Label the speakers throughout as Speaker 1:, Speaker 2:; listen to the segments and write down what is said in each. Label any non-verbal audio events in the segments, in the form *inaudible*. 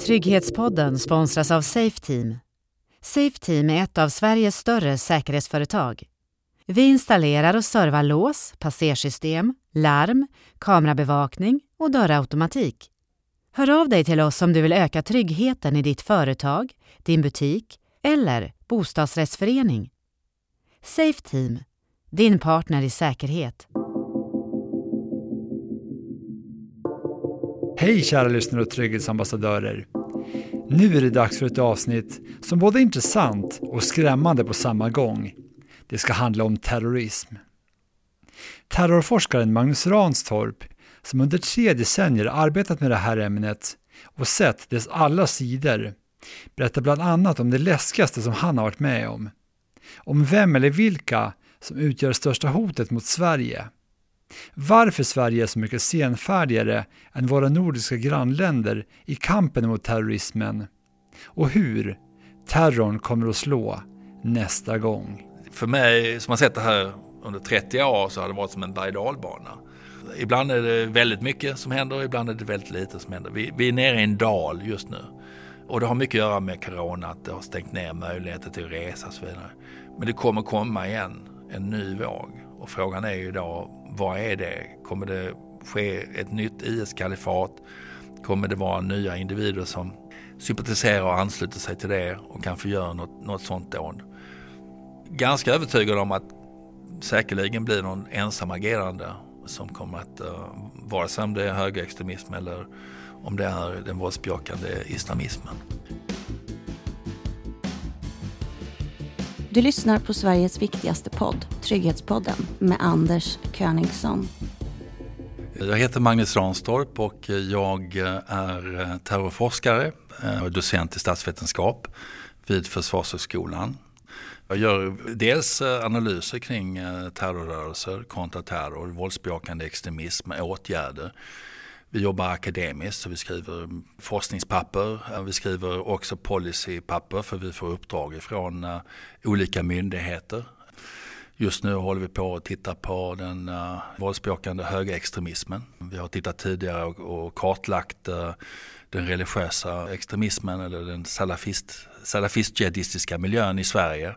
Speaker 1: Trygghetspodden sponsras av Safeteam. Safeteam är ett av Sveriges större säkerhetsföretag. Vi installerar och servar lås, passersystem, larm, kamerabevakning och dörrautomatik. Hör av dig till oss om du vill öka tryggheten i ditt företag, din butik eller bostadsrättsförening. Safeteam, din partner i säkerhet.
Speaker 2: Hej kära lyssnare och trygghetsambassadörer. Nu är det dags för ett avsnitt som både är intressant och skrämmande på samma gång. Det ska handla om terrorism. Terrorforskaren Magnus Ranstorp, som under tre decennier arbetat med det här ämnet och sett dess alla sidor, berättar bland annat om det läskigaste som han har varit med om. Om vem eller vilka som utgör det största hotet mot Sverige. Varför Sverige är så mycket senfärdigare än våra nordiska grannländer i kampen mot terrorismen. Och hur terrorn kommer att slå nästa gång.
Speaker 3: För mig som har sett det här under 30 år så har det varit som en berg dalbana. Ibland är det väldigt mycket som händer, ibland är det väldigt lite som händer. Vi, vi är nere i en dal just nu. Och det har mycket att göra med corona, att det har stängt ner möjligheter till att resa och så vidare. Men det kommer komma igen, en ny våg. Och frågan är ju då, vad är det? Kommer det ske ett nytt IS-kalifat? Kommer det vara nya individer som sympatiserar och ansluter sig till det och kanske gör något, något sånt dåd? Ganska övertygad om att säkerligen blir någon ensam agerande som kommer att, uh, vare sig om det är högerextremism eller om det är den våldsbejakande islamismen.
Speaker 4: Du lyssnar på Sveriges viktigaste podd, Trygghetspodden, med Anders Königsson.
Speaker 3: Jag heter Magnus Ranstorp och jag är eh, terrorforskare eh, och docent i statsvetenskap vid Försvarshögskolan. Jag gör dels eh, analyser kring terrorrörelser, kontraterror, våldsbejakande extremism, åtgärder. Vi jobbar akademiskt så vi skriver forskningspapper. Vi skriver också policypapper för vi får uppdrag från eh, olika myndigheter. Just nu håller vi på att titta på den uh, våldsbejakande högerextremismen. Vi har tittat tidigare och, och kartlagt uh, den religiösa extremismen eller den salafist, salafist miljön i Sverige.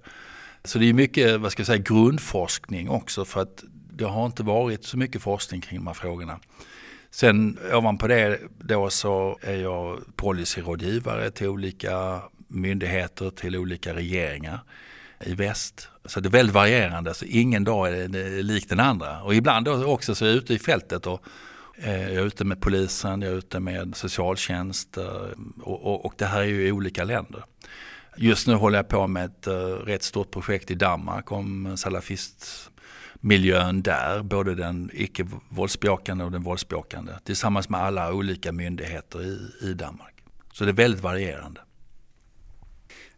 Speaker 3: Så det är mycket vad ska jag säga, grundforskning också för att det har inte varit så mycket forskning kring de här frågorna. Sen ovanpå det då så är jag policyrådgivare till olika myndigheter, till olika regeringar i väst. Så det är väldigt varierande, så ingen dag är lik den andra. Och ibland då också så är jag ute i fältet och eh, jag är ute med polisen, jag är ute med socialtjänst och, och, och det här är ju i olika länder. Just nu håller jag på med ett eh, rätt stort projekt i Danmark om salafist miljön där, både den icke våldsbejakande och den våldsbejakande, tillsammans med alla olika myndigheter i, i Danmark. Så det är väldigt varierande.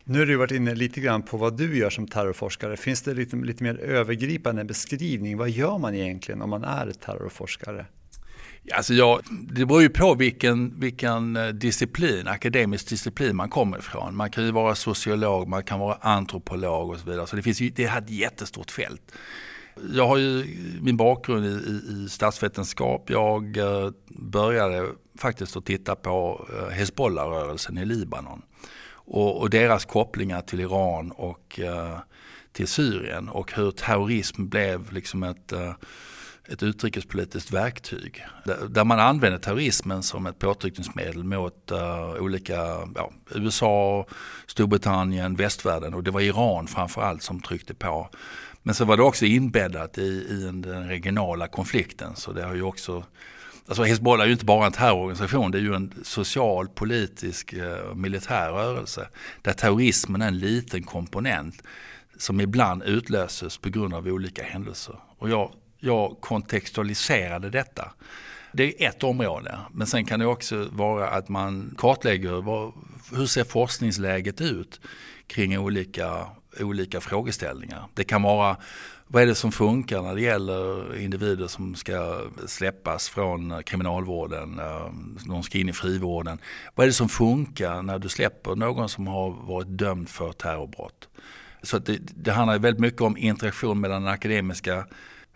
Speaker 2: Nu har du varit inne lite grann på vad du gör som terrorforskare. Finns det lite, lite mer övergripande beskrivning? Vad gör man egentligen om man är terrorforskare?
Speaker 3: Alltså jag, det beror ju på vilken, vilken eh, disciplin, akademisk disciplin man kommer ifrån. Man kan ju vara sociolog, man kan vara antropolog och så vidare. Så det finns ju, det är ett jättestort fält. Jag har ju min bakgrund i, i, i statsvetenskap. Jag eh, började faktiskt att titta på eh, Hezbollah-rörelsen i Libanon. Och, och, deras kopplingar till Iran och eh, till Syrien och hur terrorism blev liksom ett, eh, ett utrikespolitiskt verktyg. Där, där, man använder terrorismen som ett påtryckningsmedel mot uh, olika, ja, USA, Storbritannien, västvärlden och det var Iran framförallt som tryckte på. Men så var det också inbäddat i, i den regionala konflikten. Så det har ju också Alltså Hezbollah är ju inte bara en terrororganisation, det är ju en social, politisk, eh, militär rörelse. Där terrorismen är en liten komponent som ibland utlöses på grund av olika händelser. Och jag, jag kontextualiserade detta. Det är ett område, men sen kan det också vara att man kartlägger vad, hur ser forskningsläget ut kring olika olika frågeställningar. Det kan vara vad är det som funkar när det gäller individer som ska släppas från eh, kriminalvården, eh, de ska in i frivården. Vad är det som funkar när du släpper någon som har varit dömd för terrorbrott? Så det, det handlar väldigt mycket om interaktion mellan den akademiska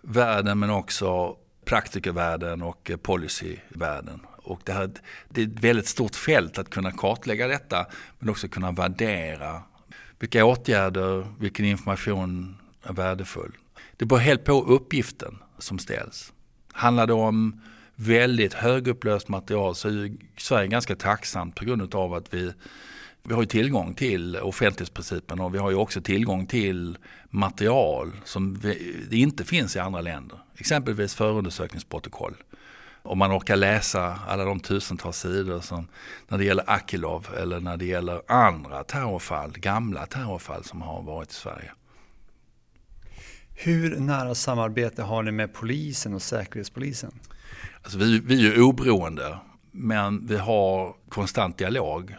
Speaker 3: världen men också praktikervärlden och eh, policyvärlden. Och det, här, det är ett väldigt stort fält att kunna kartlägga detta men också kunna värdera vilka åtgärder, vilken information är värdefull. Det beror helt på uppgiften som ställs. Handlar det om väldigt högupplöst material så är Sverige ganska tacksamt på grund av att vi, vi har tillgång till offentlighetsprincipen och vi har ju också tillgång till material som vi, inte finns i andra länder. Exempelvis förundersökningsprotokoll. Om man orkar läsa alla de tusentals sidor som när det gäller Akilov eller när det gäller andra terrorfall, gamla terrorfall som har varit i Sverige.
Speaker 2: Hur nära samarbete har ni med polisen och säkerhetspolisen?
Speaker 3: Alltså vi, vi är oberoende men vi har konstant dialog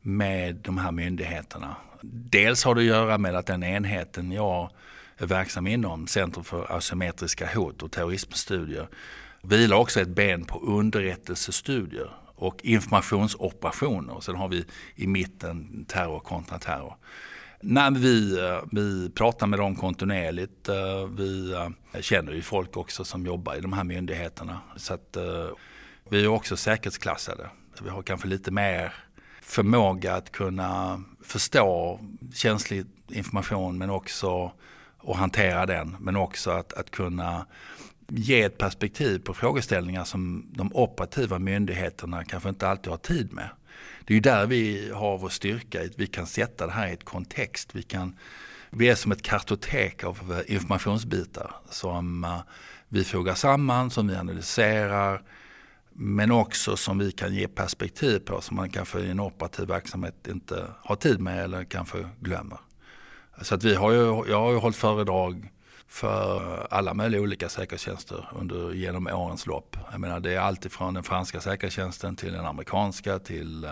Speaker 3: med de här myndigheterna. Dels har det att göra med att den enheten jag är verksam inom, Centrum för asymmetriska hot och terrorismstudier, vilar också ett ben på underrättelsestudier och informationsoperationer. Sen har vi i mitten terror kontra terror. Nej, vi, eh, vi pratar med dem kontinuerligt. Eh, vi eh, känner ju folk också som jobbar i de här myndigheterna. Så att, vi är också säkerhetsklassade. Vi har kanske lite mer förmåga att kunna förstå känslig information men också att hantera den. Men också att, att kunna ge ett perspektiv på frågeställningar som de operativa myndigheterna kanske inte alltid har tid med. Det är ju där vi har vår styrka, vi kan sätta det här i ett kontext. Vi, kan, vi är som ett kartotek av informationsbitar som eh, vi fogar samman, som vi analyserar men också som vi kan ge perspektiv på som man kanske i en operativ verksamhet inte har tid med eller kanske glömmer. Så att vi har ju, jag har ju hållit föredrag för alla möjliga olika säkerhetstjänster under, genom årens lopp. Jag menar, det är allt från den franska säkerhetstjänsten till den amerikanska till eh,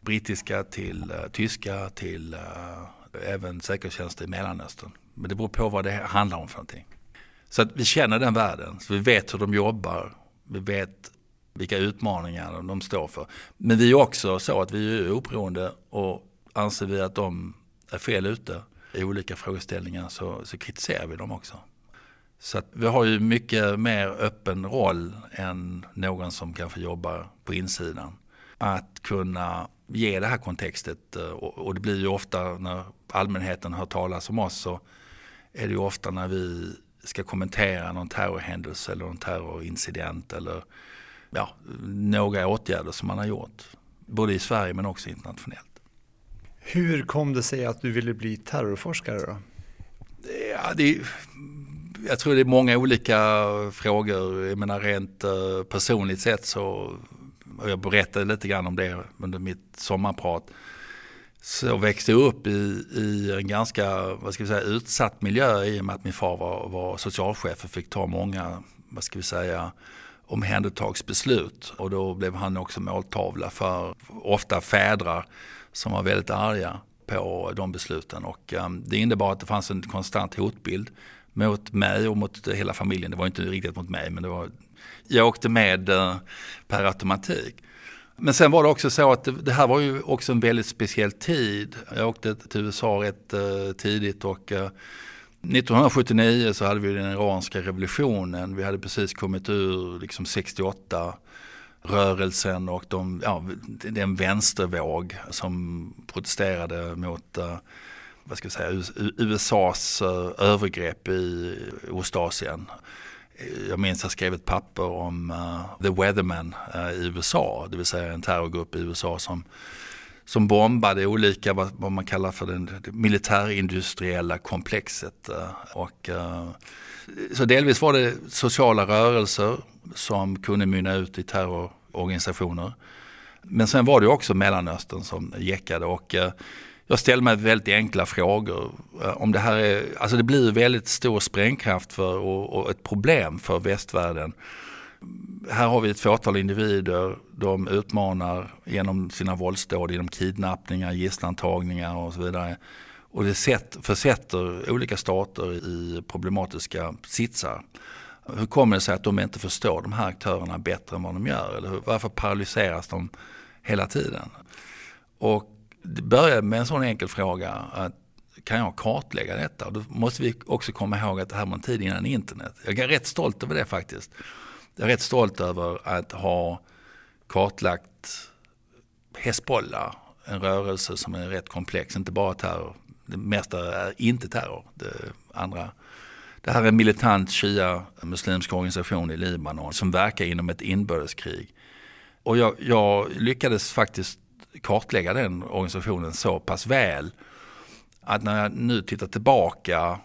Speaker 3: brittiska till eh, tyska till uh, även säkerhetstjänster i Mellanöstern. Men det beror på vad det handlar om för någonting. Så att vi känner den världen, så vi vet hur de jobbar, vi vet vilka utmaningar de står för. Men vi är också så att vi är oberoende och anser vi att de är fel ute i olika frågeställningar så, så kritiserar vi dem också. Så att vi har ju mycket mer öppen roll än någon som kanske jobbar på insidan. Att kunna ge det här kontextet eh, och det blir ju ofta när allmänheten hör talas om oss så är det ju ofta när vi ska kommentera någon terrorhändelse eller någon terrorincident eller ja, några åtgärder som man har gjort. Både i Sverige men också internationellt.
Speaker 2: Hur kom det sig att du ville bli terrorforskare då?
Speaker 3: Ja, det, jag tror det är många olika frågor. Jag menar rent eh, personligt sett så, och jag berättade lite grann om det under mitt sommarprat. Så växte jag upp i, i en ganska vad ska vi säga, utsatt miljö i och med att min far var, var socialchef och fick ta många vad ska vi säga, omhändertagsbeslut. Och då blev han också måltavla för ofta fädrar som var väldigt arga på de besluten. Och ehm, det innebar att det fanns en konstant hotbild mot mig och mot hela familjen. Det var inte riktigt mot mig men det var, jag åkte med eh, per automatik. Men sen var det också så att det, här var ju också en väldigt speciell tid. Jag åkte till USA rätt eh, tidigt och eh, 1979 så hade vi den iranska revolutionen. Vi hade precis kommit ur liksom 68 rörelsen och de, ja, den vänstervåg som protesterade mot eh, vad ska jag säga, USAs eh, övergrepp i Ostasien. Jag minns att jag skrev ett papper om uh, The Weatherman i USA, det vill säga en terrorgrupp i USA som som bombade olika, vad, vad man kallar för den, det militärindustriella komplexet. Och, så delvis var det sociala rörelser som kunde mynna ut i terrororganisationer. Men sen var det också Mellanöstern som jäckade och eh, jag ställde mig väldigt enkla frågor. Eh, om det här är, alltså det blir väldigt stor sprängkraft för, och, och ett problem för västvärlden. Här har vi ett fåtal individer, de utmanar genom sina våldsdåd, genom kidnappningar, gisslantagningar och så vidare. Och det försätter olika stater i problematiska sitsar. Hur kommer det sig att de inte förstår de här aktörerna bättre än vad de gör? Eller varför paralyseras de hela tiden? Och det börjar med en sån enkel fråga. Att kan jag kartlägga detta? Och då måste vi också komma ihåg att det här var en tid innan internet. Jag är rätt stolt över det faktiskt. Jag är rätt stolt över att ha kartlagt Hezbollah, en rörelse som är rätt komplex, inte bara terror. Det mesta är inte terror. Det, andra. det här är en militant shia muslimsk organisation i Libanon som verkar inom ett inbördeskrig. Och jag, jag lyckades faktiskt kartlägga den organisationen så pass väl att när jag nu tittar tillbaka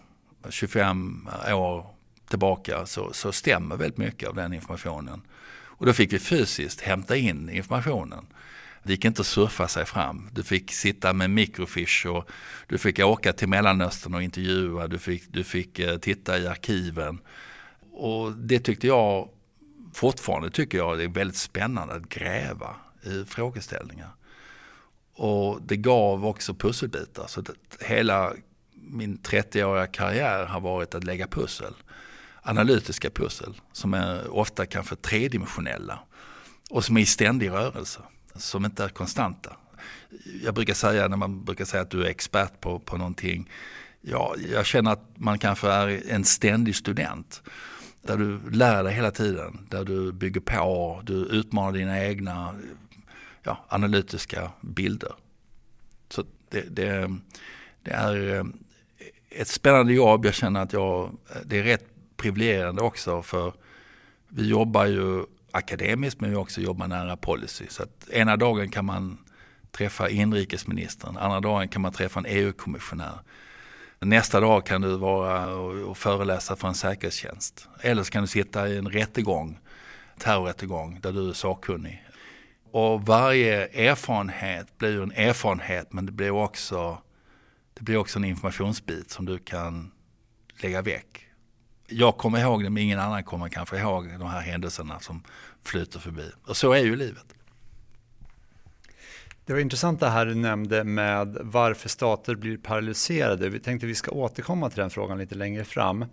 Speaker 3: 25 år tillbaka så, så stämmer väldigt mycket av den informationen. Och då fick vi fysiskt hämta in informationen. Det gick inte att surfa sig fram. Du fick sitta med microfish och du fick åka till Mellanöstern och intervjua. Du fick, du fick eh, titta i arkiven. Och det tyckte jag, fortfarande tycker jag det är väldigt spännande att gräva i frågeställningar. Och det gav också pusselbitar. Så hela min 30-åriga karriär har varit att lägga pussel. Analytiska pussel som är ofta kanske tredimensionella och som är i ständig rörelse, som inte är konstanta. Jag brukar säga när man brukar säga att du är expert på, på någonting, ja, jag känner att man kanske är en ständig student. Där du lär dig hela tiden, där du bygger på, du utmanar dina egna ja, analytiska bilder. Så det, det, det, är eh, ett spännande jobb. Jag känner att jag, det är rätt privilegierande också för vi jobbar ju akademiskt men vi också jobbar nära policy. Så att ena dagen kan man träffa inrikesministern, andra dagen kan man träffa en EU-kommissionär. Nästa dag kan du vara och föreläsa för en säkerhetstjänst. Eller så kan du sitta i en rättegång, terrorrättegång, där du är sakkunnig. Och varje erfarenhet blir ju en erfarenhet men det blir också, det blir också en informationsbit som du kan lägga väck. Jag kommer ihåg det men ingen annan kommer kanske ihåg de här händelserna som flyter förbi. Och så är ju livet.
Speaker 2: Det var intressant det här du nämnde med varför stater blir paralyserade. Vi tänkte vi ska återkomma till den frågan lite längre fram.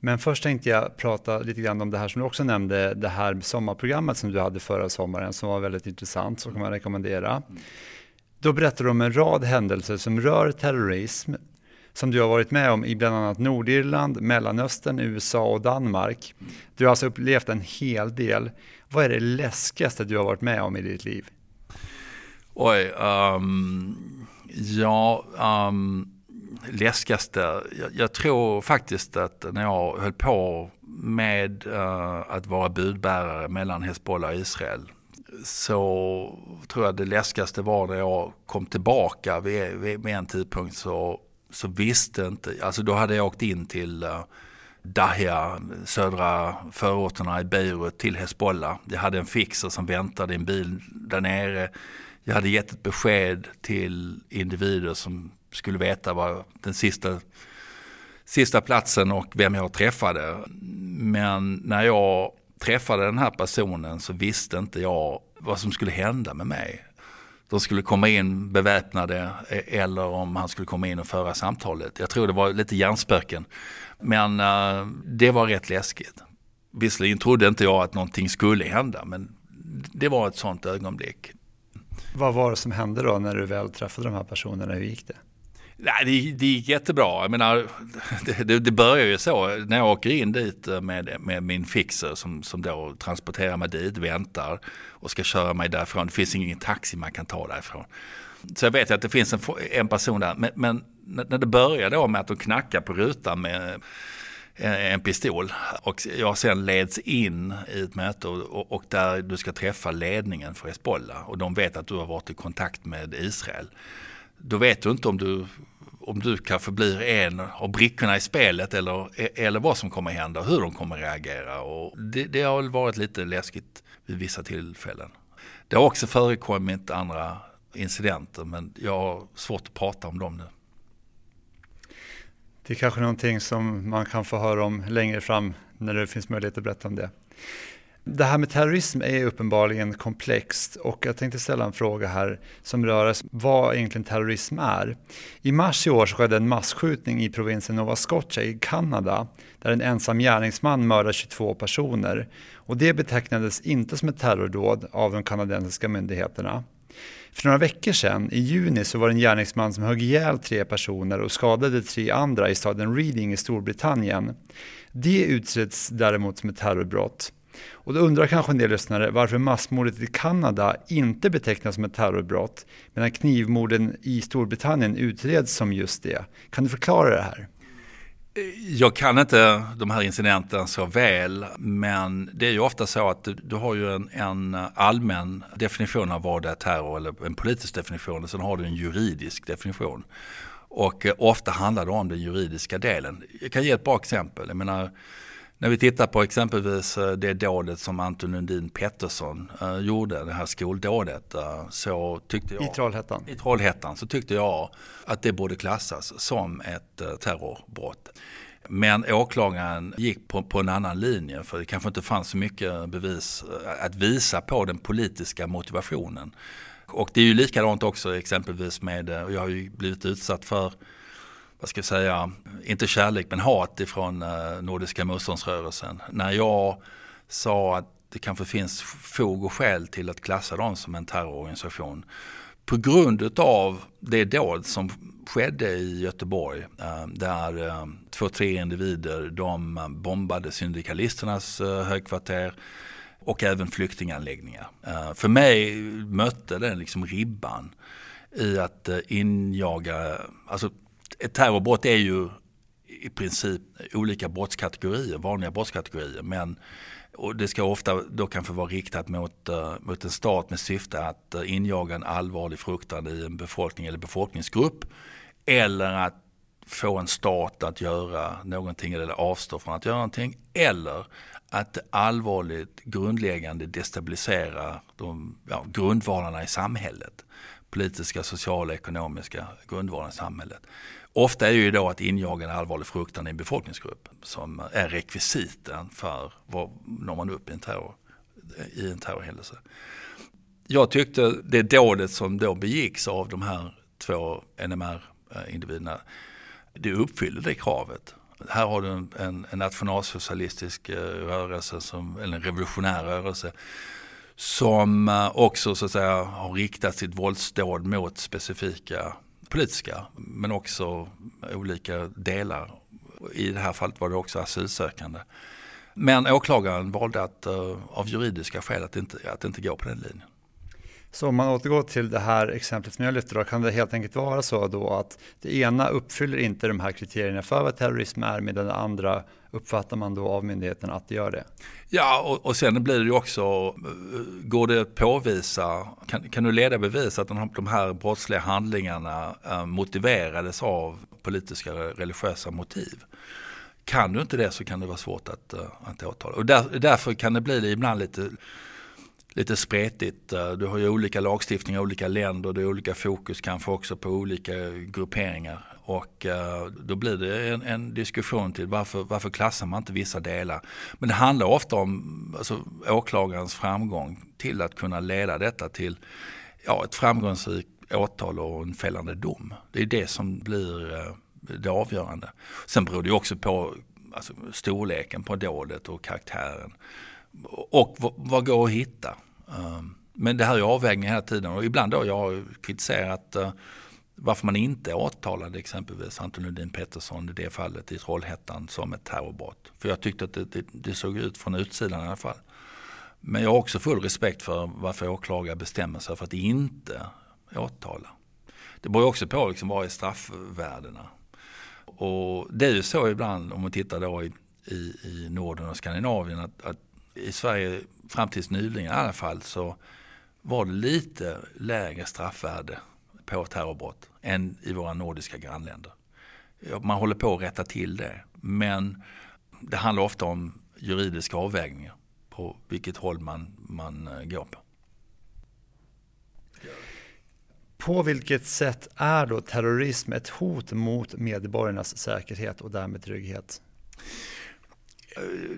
Speaker 2: Men först tänkte jag prata lite grann om det här som du också nämnde, det här sommarprogrammet som du hade förra sommaren som var väldigt intressant, så kan man rekommendera. Då berättar du om en rad händelser som rör terrorism som du har varit med om i bland annat Nordirland, Mellanöstern, USA och Danmark. Du har alltså upplevt en hel del. Vad är det läskigaste du har varit med om i ditt liv?
Speaker 3: Oj, um, ja, um, läskigaste. Jag, jag, tror faktiskt att när jag höll på med uh, att vara budbärare mellan Hezbollah och Israel så tror jag det läskigaste var när jag kom tillbaka vid, vid, en tidpunkt så, så visste inte, alltså då hade jag åkt in till eh, Dahia, södra förorterna i Beirut till Hezbollah. Jag hade en fixer som väntade i en bil där nere. Jag hade gett ett besked till individer som skulle veta vad den sista, sista platsen och vem jag träffade. Men när jag träffade den här personen så visste inte jag vad som skulle hända med mig. De skulle komma in beväpnade eh, eller om han skulle komma in och föra samtalet. Jag tror det var lite hjärnspöken. Men uh, det var rätt läskigt. Visserligen trodde inte jag att någonting skulle hända men det var ett sånt ögonblick.
Speaker 2: Vad var det som hände då när du väl träffade de här personerna? Hur gick det?
Speaker 3: Nej, det, det gick jättebra. Jag menar, *laughs* det, det, börjar ju så när jag åker in dit med, med min fixer som, som då transporterar mig dit, väntar och ska köra mig därifrån. Det finns ingen taxi man kan ta därifrån. Så jag vet att det finns en, en person där. Men, men när det börjar då med att de knackar på rutan med en pistol och jag sen leds in i ett möte och, och, där du ska träffa ledningen för Hezbollah och de vet att du har varit i kontakt med Israel då vet du inte om du, om du kanske blir en av brickorna i spelet eller, eller vad som kommer hända, hur de kommer reagera. Och det, det har varit lite läskigt vid vissa tillfällen. Det har också förekommit andra incidenter men jag har svårt att prata om dem nu.
Speaker 2: Det är kanske någonting som man kan få höra om längre fram när det finns möjlighet att berätta om det. Det här med terrorism är uppenbarligen komplext och jag tänkte ställa en fråga här som rör vad egentligen terrorism är. I mars i år skedde en massskjutning i provinsen Nova Scotia i Kanada där en ensam gärningsman mördade 22 personer och det betecknades inte som ett terrordåd av de kanadensiska myndigheterna. För några veckor sedan, i juni, så var det en gärningsman som högg ihjäl tre personer och skadade tre andra i staden Reading i Storbritannien. Det utreds däremot som ett terrorbrott. Och då undrar kanske en del lyssnare varför massmordet i Kanada inte betecknas som ett terrorbrott medan knivmorden i Storbritannien utreds som just det. Kan du förklara det här?
Speaker 3: Jag kan inte de här incidenterna så väl, men det är ju ofta så att du, du har ju en, en, allmän definition av vad det är terror, eller en politisk definition, och sen har du en juridisk definition. Och eh, ofta handlar det om den juridiska delen. Jag kan ge ett bra exempel. Jag menar, när vi tittar på exempelvis eh, det dådet som Anton Lundin Pettersson uh, gjorde, det här skoldådet, uh, så tyckte jag...
Speaker 2: I Trollhättan?
Speaker 3: I Trollhättan så tyckte jag att det borde klassas som ett terrorbrott. Men åklagaren gick på, på en annan linje för det kanske inte fanns så mycket bevis att visa på den politiska motivationen. Och det är ju likadant också exempelvis med, och jag har ju blivit utsatt för vad ska jag säga, inte kärlek men hat ifrån eh, Nordiska motståndsrörelsen. När jag sa att det kanske finns fog och skäl till att klassa dem som en terrororganisation. På grund av det dåd som skedde i Göteborg eh, där eh, två, tre individer de bombade syndikalisternas högkvarter och även flyktinganläggningar. För mig mötte den liksom ribban i att injaga, alltså ett terrorbrott är ju i princip olika brottskategorier, vanliga brottskategorier. Men och det ska ofta då kanske vara riktat mot, uh, mot en stat med syfte att uh, injaga en allvarlig fruktan i en befolkning eller befolkningsgrupp. Eller att få en stat att göra någonting eller avstå från att göra någonting. Eller att allvarligt grundläggande destabilisera de ja, grundvalarna i samhället. Politiska, sociala, ekonomiska grundvalarna i samhället. Ofta är ju då att injaga en allvarlig fruktan i en befolkningsgrupp som är rekvisiten för vad når man upp i en, terror, i en terrorhändelse. Jag tyckte det dådet som då begicks av de här två NMR-individerna, det uppfyllde det kravet. Här har du en, en, en nationalsocialistisk eh, rörelse, som, eller en revolutionär rörelse, som eh, också så att säga har riktat sitt våldsdåd mot specifika politiska men också olika delar. I det här fallet var det också asylsökande. Men åklagaren valde att, eh, av juridiska skäl att inte, att inte gå på den linjen.
Speaker 2: Så om man återgår till det här exemplet som jag lyfte då, kan det helt enkelt vara så då att det ena uppfyller inte de här kriterierna för vad terrorism är, medan det andra uppfattar man då av myndigheten att det gör det?
Speaker 3: Ja, och, och sen blir det ju också, eh, går det att påvisa, kan, kan du leda bevis att de här, de här brottsliga handlingarna eh, motiverades av politiska religiösa motiv? Kan du inte det så kan det vara svårt att, eh, att åtala. Och där, därför kan det bli ibland lite lite spretigt. Eh, du har ju olika lagstiftningar i olika länder, det är olika fokus kanske också på olika grupperingar. Och eh, då blir det en, en, diskussion till varför, varför klassar man inte vissa delar. Men det handlar ofta om alltså, åklagarens framgång till att kunna leda detta till ja, ett framgångsrikt åtal och en fällande dom. Det är det som blir eh, det avgörande. Sen beror det också på alltså, storleken på dådet och karaktären. Och vad går att hitta? Ehm, men det här är avvägningar hela tiden och ibland då jag har kritiserat eh, varför man inte åtalade exempelvis Anton Lundin Pettersson i det fallet i Trollhättan som ett terrorbrott. För jag tyckte att det, det, det, såg ut från utsidan i alla fall. Men jag har också full respekt för varför åklagare bestämmer sig för att inte åtala. Det beror också på liksom vad är straffvärdena. Och det är ju så ibland om man tittar då i, i, i Norden och Skandinavien att, att i Sverige fram tills nyligen i alla fall så var det lite lägre straffvärde på terrorbrott än i våra nordiska grannländer. Man håller på att rätta till det. Men det handlar ofta om juridiska avvägningar på vilket håll man, man eh, går på.
Speaker 2: På vilket sätt är då terrorism ett hot mot medborgarnas säkerhet och därmed trygghet?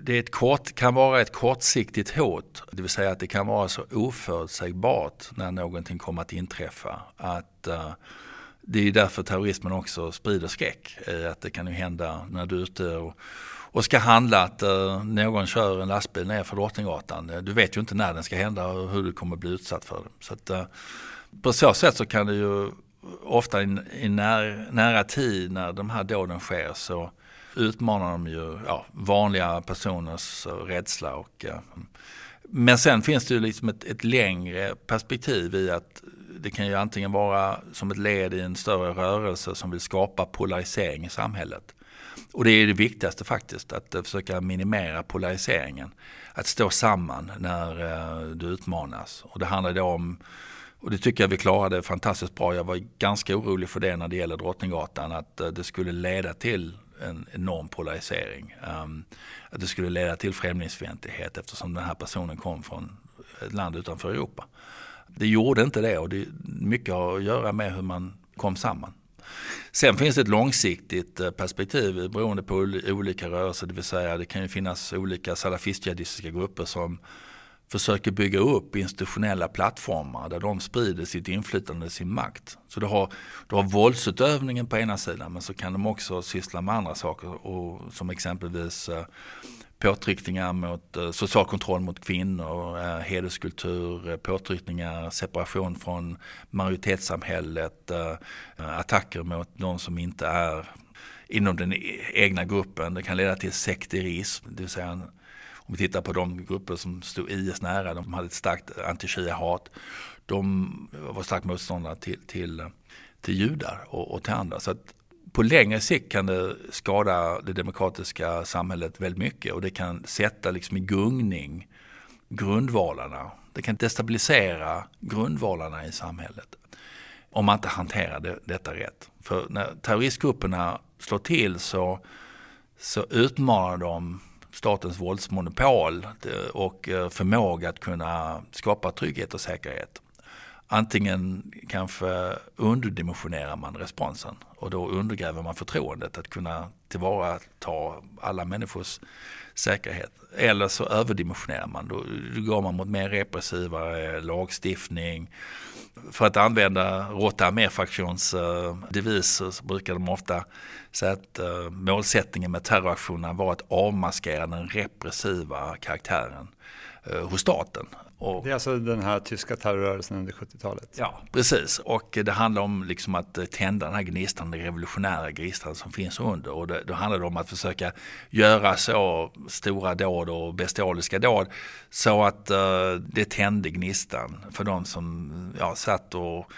Speaker 3: Det ett kort, kan vara ett kortsiktigt hot. Det vill säga att det kan vara så oförutsägbart när någonting kommer att inträffa. Att, uh, det är därför terrorismen också sprider skräck. Eh, att det kan ju hända när du är ute och, och ska handla att uh, någon kör en lastbil ner för Drottninggatan. Du vet ju inte när den ska hända och hur du kommer bli utsatt för det. Så att, på så sätt så kan det ju ofta i, i när, nära tid när de här dåden sker så utmanar de ju ja, vanliga personers rädsla. Och. Eh, men sen finns det ju liksom ett, ett längre perspektiv i att det kan ju antingen vara som ett led i en större rörelse som vill skapa polarisering i samhället. Och det är det viktigaste faktiskt, att eh, försöka minimera polariseringen. Att stå samman när eh, du utmanas. Och det handlar då om, och det tycker jag vi klarade fantastiskt bra. Jag var ganska orolig för det när det gäller Drottninggatan, att det skulle leda till en enorm polarisering. Um, att det skulle leda till främlingsfientlighet eftersom den här personen kom från ett land utanför Europa. Det gjorde inte det och det är mycket att göra med hur man kom samman. Sen finns det ett långsiktigt eh, perspektiv beroende på olika rörelser. Det vill säga det kan ju finnas olika salafistjihadistiska grupper som försöker bygga upp institutionella plattformar där de sprider sitt inflytande, sin makt. Så du har, du har våldsutövningen på ena sidan men så kan de också syssla med andra saker och, som exempelvis eh, påtryckningar mot eh, social kontroll mot kvinnor, eh, hederskultur, eh, påtryckningar, separation från majoritetssamhället, eh, eh, attacker mot de som inte är inom den e-, egna gruppen. Det kan leda till sekterism, det vill säga om vi tittar på de grupper som stod IS nära, de hade ett starkt anti-shia-hat. De var starkt motståndare till, till, till judar och, och till andra. Så att på längre sikt kan det skada det demokratiska samhället väldigt mycket och det kan sätta liksom i gungning grundvalarna. Det kan destabilisera grundvalarna i samhället om man inte hanterar det, detta rätt. För när terroristgrupperna slår till så, så utmanar de statens våldsmonopol och eh, förmåga att kunna skapa trygghet och säkerhet. Antingen kanske underdimensionerar man responsen och då undergräver man förtroendet att kunna tillvarata alla människors säkerhet. Eller så överdimensionerar man, då, då går man mot mer repressiva eh, lagstiftning. För att använda Råta arméfraktions uh, deviser så brukar de ofta säga att eh, målsättningen med terroraktionerna var att avmaskera den repressiva karaktären hos staten.
Speaker 2: Och, det är alltså den här tyska terrorrörelsen under 70-talet?
Speaker 3: Ja, precis. Och det handlar om liksom att tända den här gnistan, den revolutionära gnistan som finns under. Och det, då handlar det om att försöka göra så stora dåd och bestialiska dåd så att uh, det tände gnistan för de som ja, satt och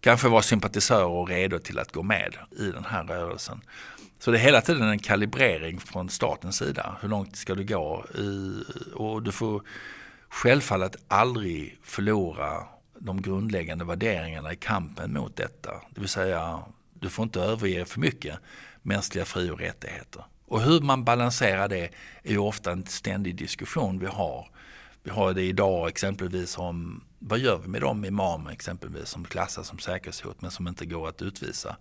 Speaker 3: kanske var sympatisörer och redo till att gå med i den här rörelsen. Så det är hela tiden en kalibrering från statens sida. Hur långt ska du gå? I, och du får självfallet aldrig förlora de grundläggande värderingarna i kampen mot detta. Det vill säga, du får inte överge för mycket mänskliga fri och rättigheter. Och hur man balanserar det är ju ofta en ständig diskussion vi har. Vi har det idag exempelvis om vad gör vi med de imamer exempelvis som klassas som säkerhetshot men som inte går att utvisa.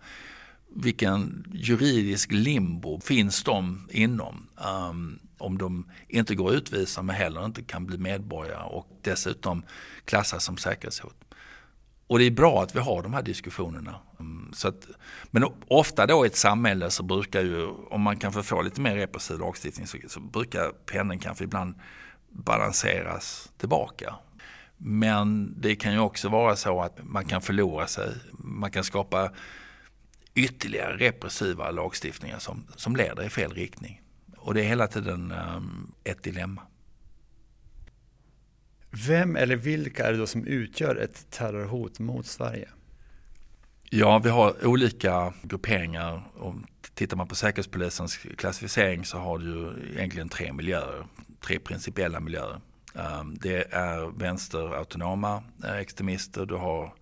Speaker 3: Vilken juridisk limbo finns de inom? Um, om de inte går att utvisa men heller inte kan bli medborgare och dessutom klassas som säkerhetshot. Och det är bra att vi har de här diskussionerna. Ehm, så att, men ofta då i ett samhälle så brukar ju, om man kanske får lite mer repressiv lagstiftning så, så brukar pendeln kanske ibland balanseras tillbaka. Men det kan ju också vara så att man kan förlora sig. Man kan skapa ytterligare repressiva lagstiftningar som, som leder i fel riktning. Och det är hela tiden um, ett dilemma.
Speaker 2: Vem eller vilka är det då som utgör ett terrorhot mot Sverige?
Speaker 3: Ja, vi har olika grupperingar. Om tittar man på Säkerhetspolisens klassificering så har du egentligen tre miljöer, tre principiella miljöer. Um, det är vänsterautonoma eh, extremister, du har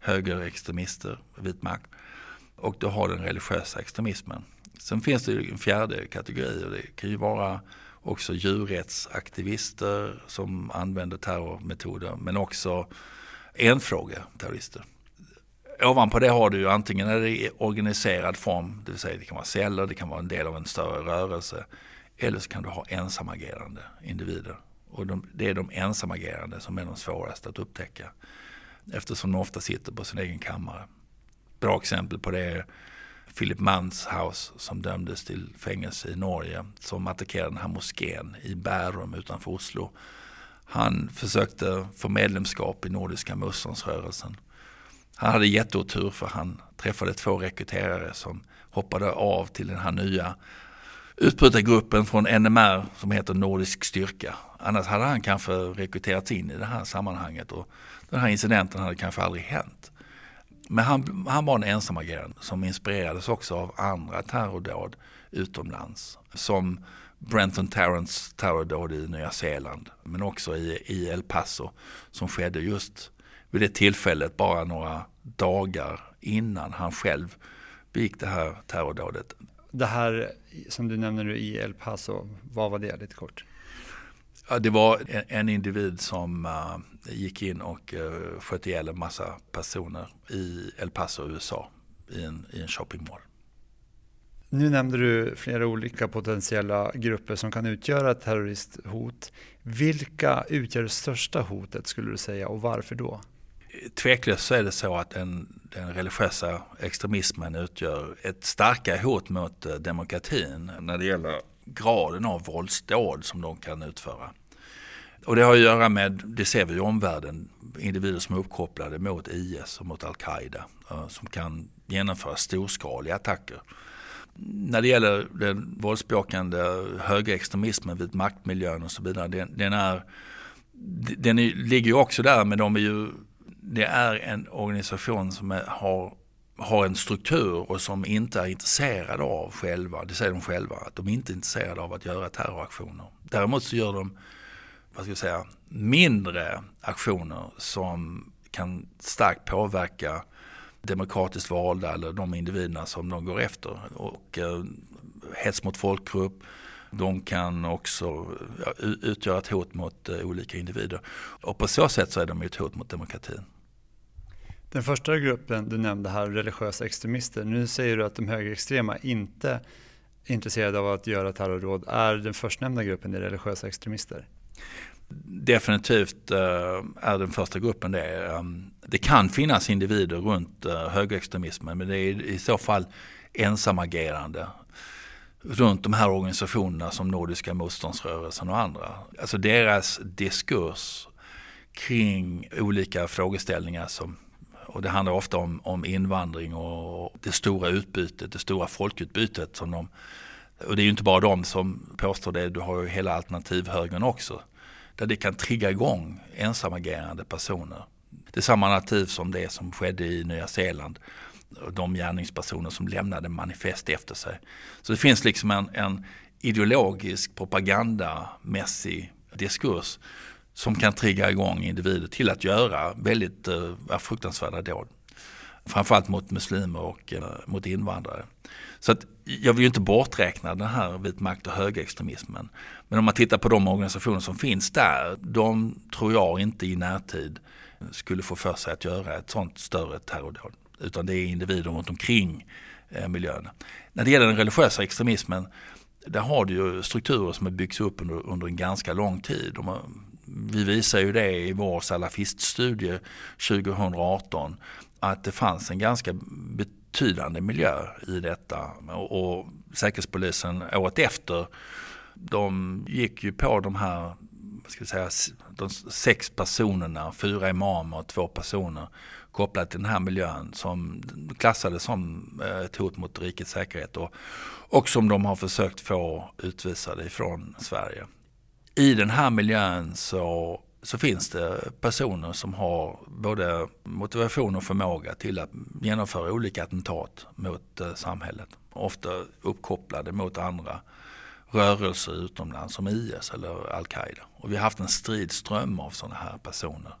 Speaker 3: högerextremister, vit makt och du har den religiösa extremismen. Sen finns det en fjärde kategori och det kan ju vara också djurrättsaktivister som använder terrormetoder men också enfrågeterrorister. Ovanpå det har du ju antingen är det i organiserad form, det vill säga det kan vara celler, det kan vara en del av en större rörelse. Eller så kan du ha ensamagerande individer. Och de, det är de ensamagerande som är de svåraste att upptäcka. Eftersom de ofta sitter på sin egen kammare. Bra exempel på det är Philip Manshaus som dömdes till fängelse i Norge som attackerade den här moskén i Bärum utanför Oslo. Han försökte få medlemskap i Nordiska motståndsrörelsen. Han hade jätteotur för han träffade två rekryterare som hoppade av till den här nya utbrytargruppen från NMR som heter Nordisk styrka. Annars hade han kanske rekryterats in i det här sammanhanget och den här incidenten hade kanske aldrig hänt. Men han, han var en ensamagerande som inspirerades också av andra terrordåd utomlands. Som Brenton Tarrants terrordåd i Nya Zeeland men också i, i El Paso som skedde just vid det tillfället bara några dagar innan han själv begick det här terrordådet.
Speaker 2: Det här som du nämner i El Paso, vad var det lite kort?
Speaker 3: Ja, det var en, individ som uh, gick in och uh, sköt ihjäl en massa personer i El Paso, USA i en, i en shoppingmall.
Speaker 2: Nu nämnde du flera olika potentiella grupper som kan utgöra ett terroristhot. Vilka utgör det största hotet skulle du säga och varför då?
Speaker 3: Tveklöst så är det så att den, den religiösa extremismen utgör ett starkare hot mot eh, demokratin när det gäller graden av våldsdåd som de kan utföra. Och det har att göra med, det ser vi i omvärlden, individer som är uppkopplade mot IS och mot Al-Qaida eh, som kan genomföra storskaliga attacker. När det gäller den våldsbejakande högerextremismen vid maktmiljön och så vidare, den, den är, den är, ligger ju också där men de är ju, det är en organisation som är, har har en struktur och som inte är intresserade av själva, det säger de själva, att de inte är intresserade av att göra terroraktioner. Däremot så gör de vad ska jag säga, mindre aktioner som kan starkt påverka demokratiskt valda eller de individerna som de går efter. Och eh, hets mot folkgrupp, de kan också ja, utgöra ett hot mot eh, olika individer. Och på så sätt så är de ett hot mot demokratin.
Speaker 2: Den första gruppen du nämnde här, religiösa extremister. Nu säger du att de högerextrema inte är intresserade av att göra terrorråd. Är den förstnämnda gruppen religiösa extremister?
Speaker 3: Definitivt eh, är den första gruppen det. Ehm, det kan finnas individer runt eh, högerextremismen men det är i så fall ensamagerande runt de här organisationerna som Nordiska motståndsrörelsen och andra. Alltså deras diskurs kring olika frågeställningar som och det handlar ofta om, om invandring och det stora utbytet, det stora folkutbytet. Som de, och det är ju inte bara de som påstår det, du har ju hela alternativhögern också. Där det kan trigga igång ensamagerande personer. Det är samma narrativ som det som skedde i Nya Zeeland. De gärningspersoner som lämnade manifest efter sig. Så det finns liksom en, en ideologisk propagandamässig diskurs som kan trigga igång individer till att göra väldigt uh, fruktansvärda dåd. Framförallt mot muslimer och eh, mot invandrare. Så att jag vill ju inte borträkna den här vit makt och högerextremismen. Men om man tittar på de organisationer som finns där, de tror jag inte i närtid skulle få för sig att göra ett sånt större terrordåd. Utan det är individer runt omkring eh, miljön. När det gäller den religiösa extremismen, där har du ju strukturer som har byggts upp under, under en ganska lång tid. De vi visar ju det i vår salafiststudie 2018 att det fanns en ganska betydande miljö i detta. Och, och Säkerhetspolisen året efter de gick ju på de här ska säga, de sex personerna, fyra imamer och två personer kopplat till den här miljön som klassades som eh, ett hot mot rikets säkerhet och, och som de har försökt få utvisade ifrån Sverige i den här miljön så, så finns det personer som har både motivation och förmåga till att genomföra olika attentat mot eh, samhället. Ofta uppkopplade mot andra rörelser utomlands som IS eller Al-Qaida. Och vi har haft en stridström av sådana här personer.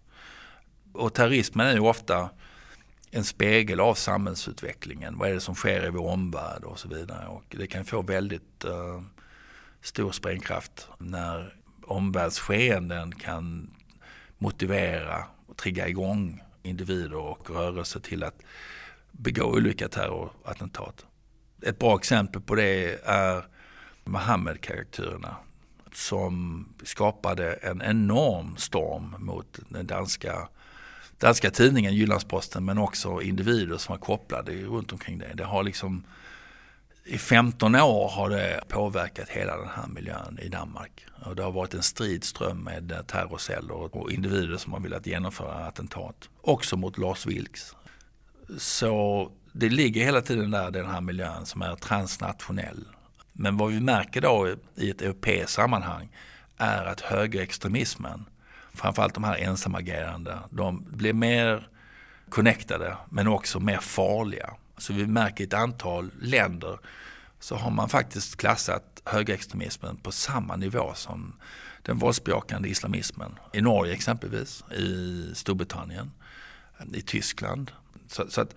Speaker 3: Och terrorismen är ju ofta en spegel av samhällsutvecklingen. Vad är det som sker i vår omvärld och så vidare. Och det kan få väldigt uh, stor sprängkraft när omvärldsskeenden kan motivera och trigga igång individer och rörelser till att begå olika terrorattentat. Ett bra exempel på det är Mohammed-karaktärerna som skapade en enorm storm mot den danska, danska tidningen Jyllandsposten men också individer som var kopplade runt omkring det. Det har liksom i 15 år har det påverkat hela den här miljön i Danmark. Och det har varit en stridström med eh, terrorceller och individer som har velat genomföra attentat. Också mot Lars Vilks. Så det ligger hela tiden där den här miljön som är transnationell. Men vad vi märker då i ett europeiskt sammanhang är att högerextremismen, framförallt de här ensamagerande, de blir mer connectade men också mer farliga. Så vi märker i ett antal länder så har man faktiskt klassat högerextremismen på samma nivå som den våldsbejakande islamismen. I Norge exempelvis, i Storbritannien, i Tyskland. Så, så att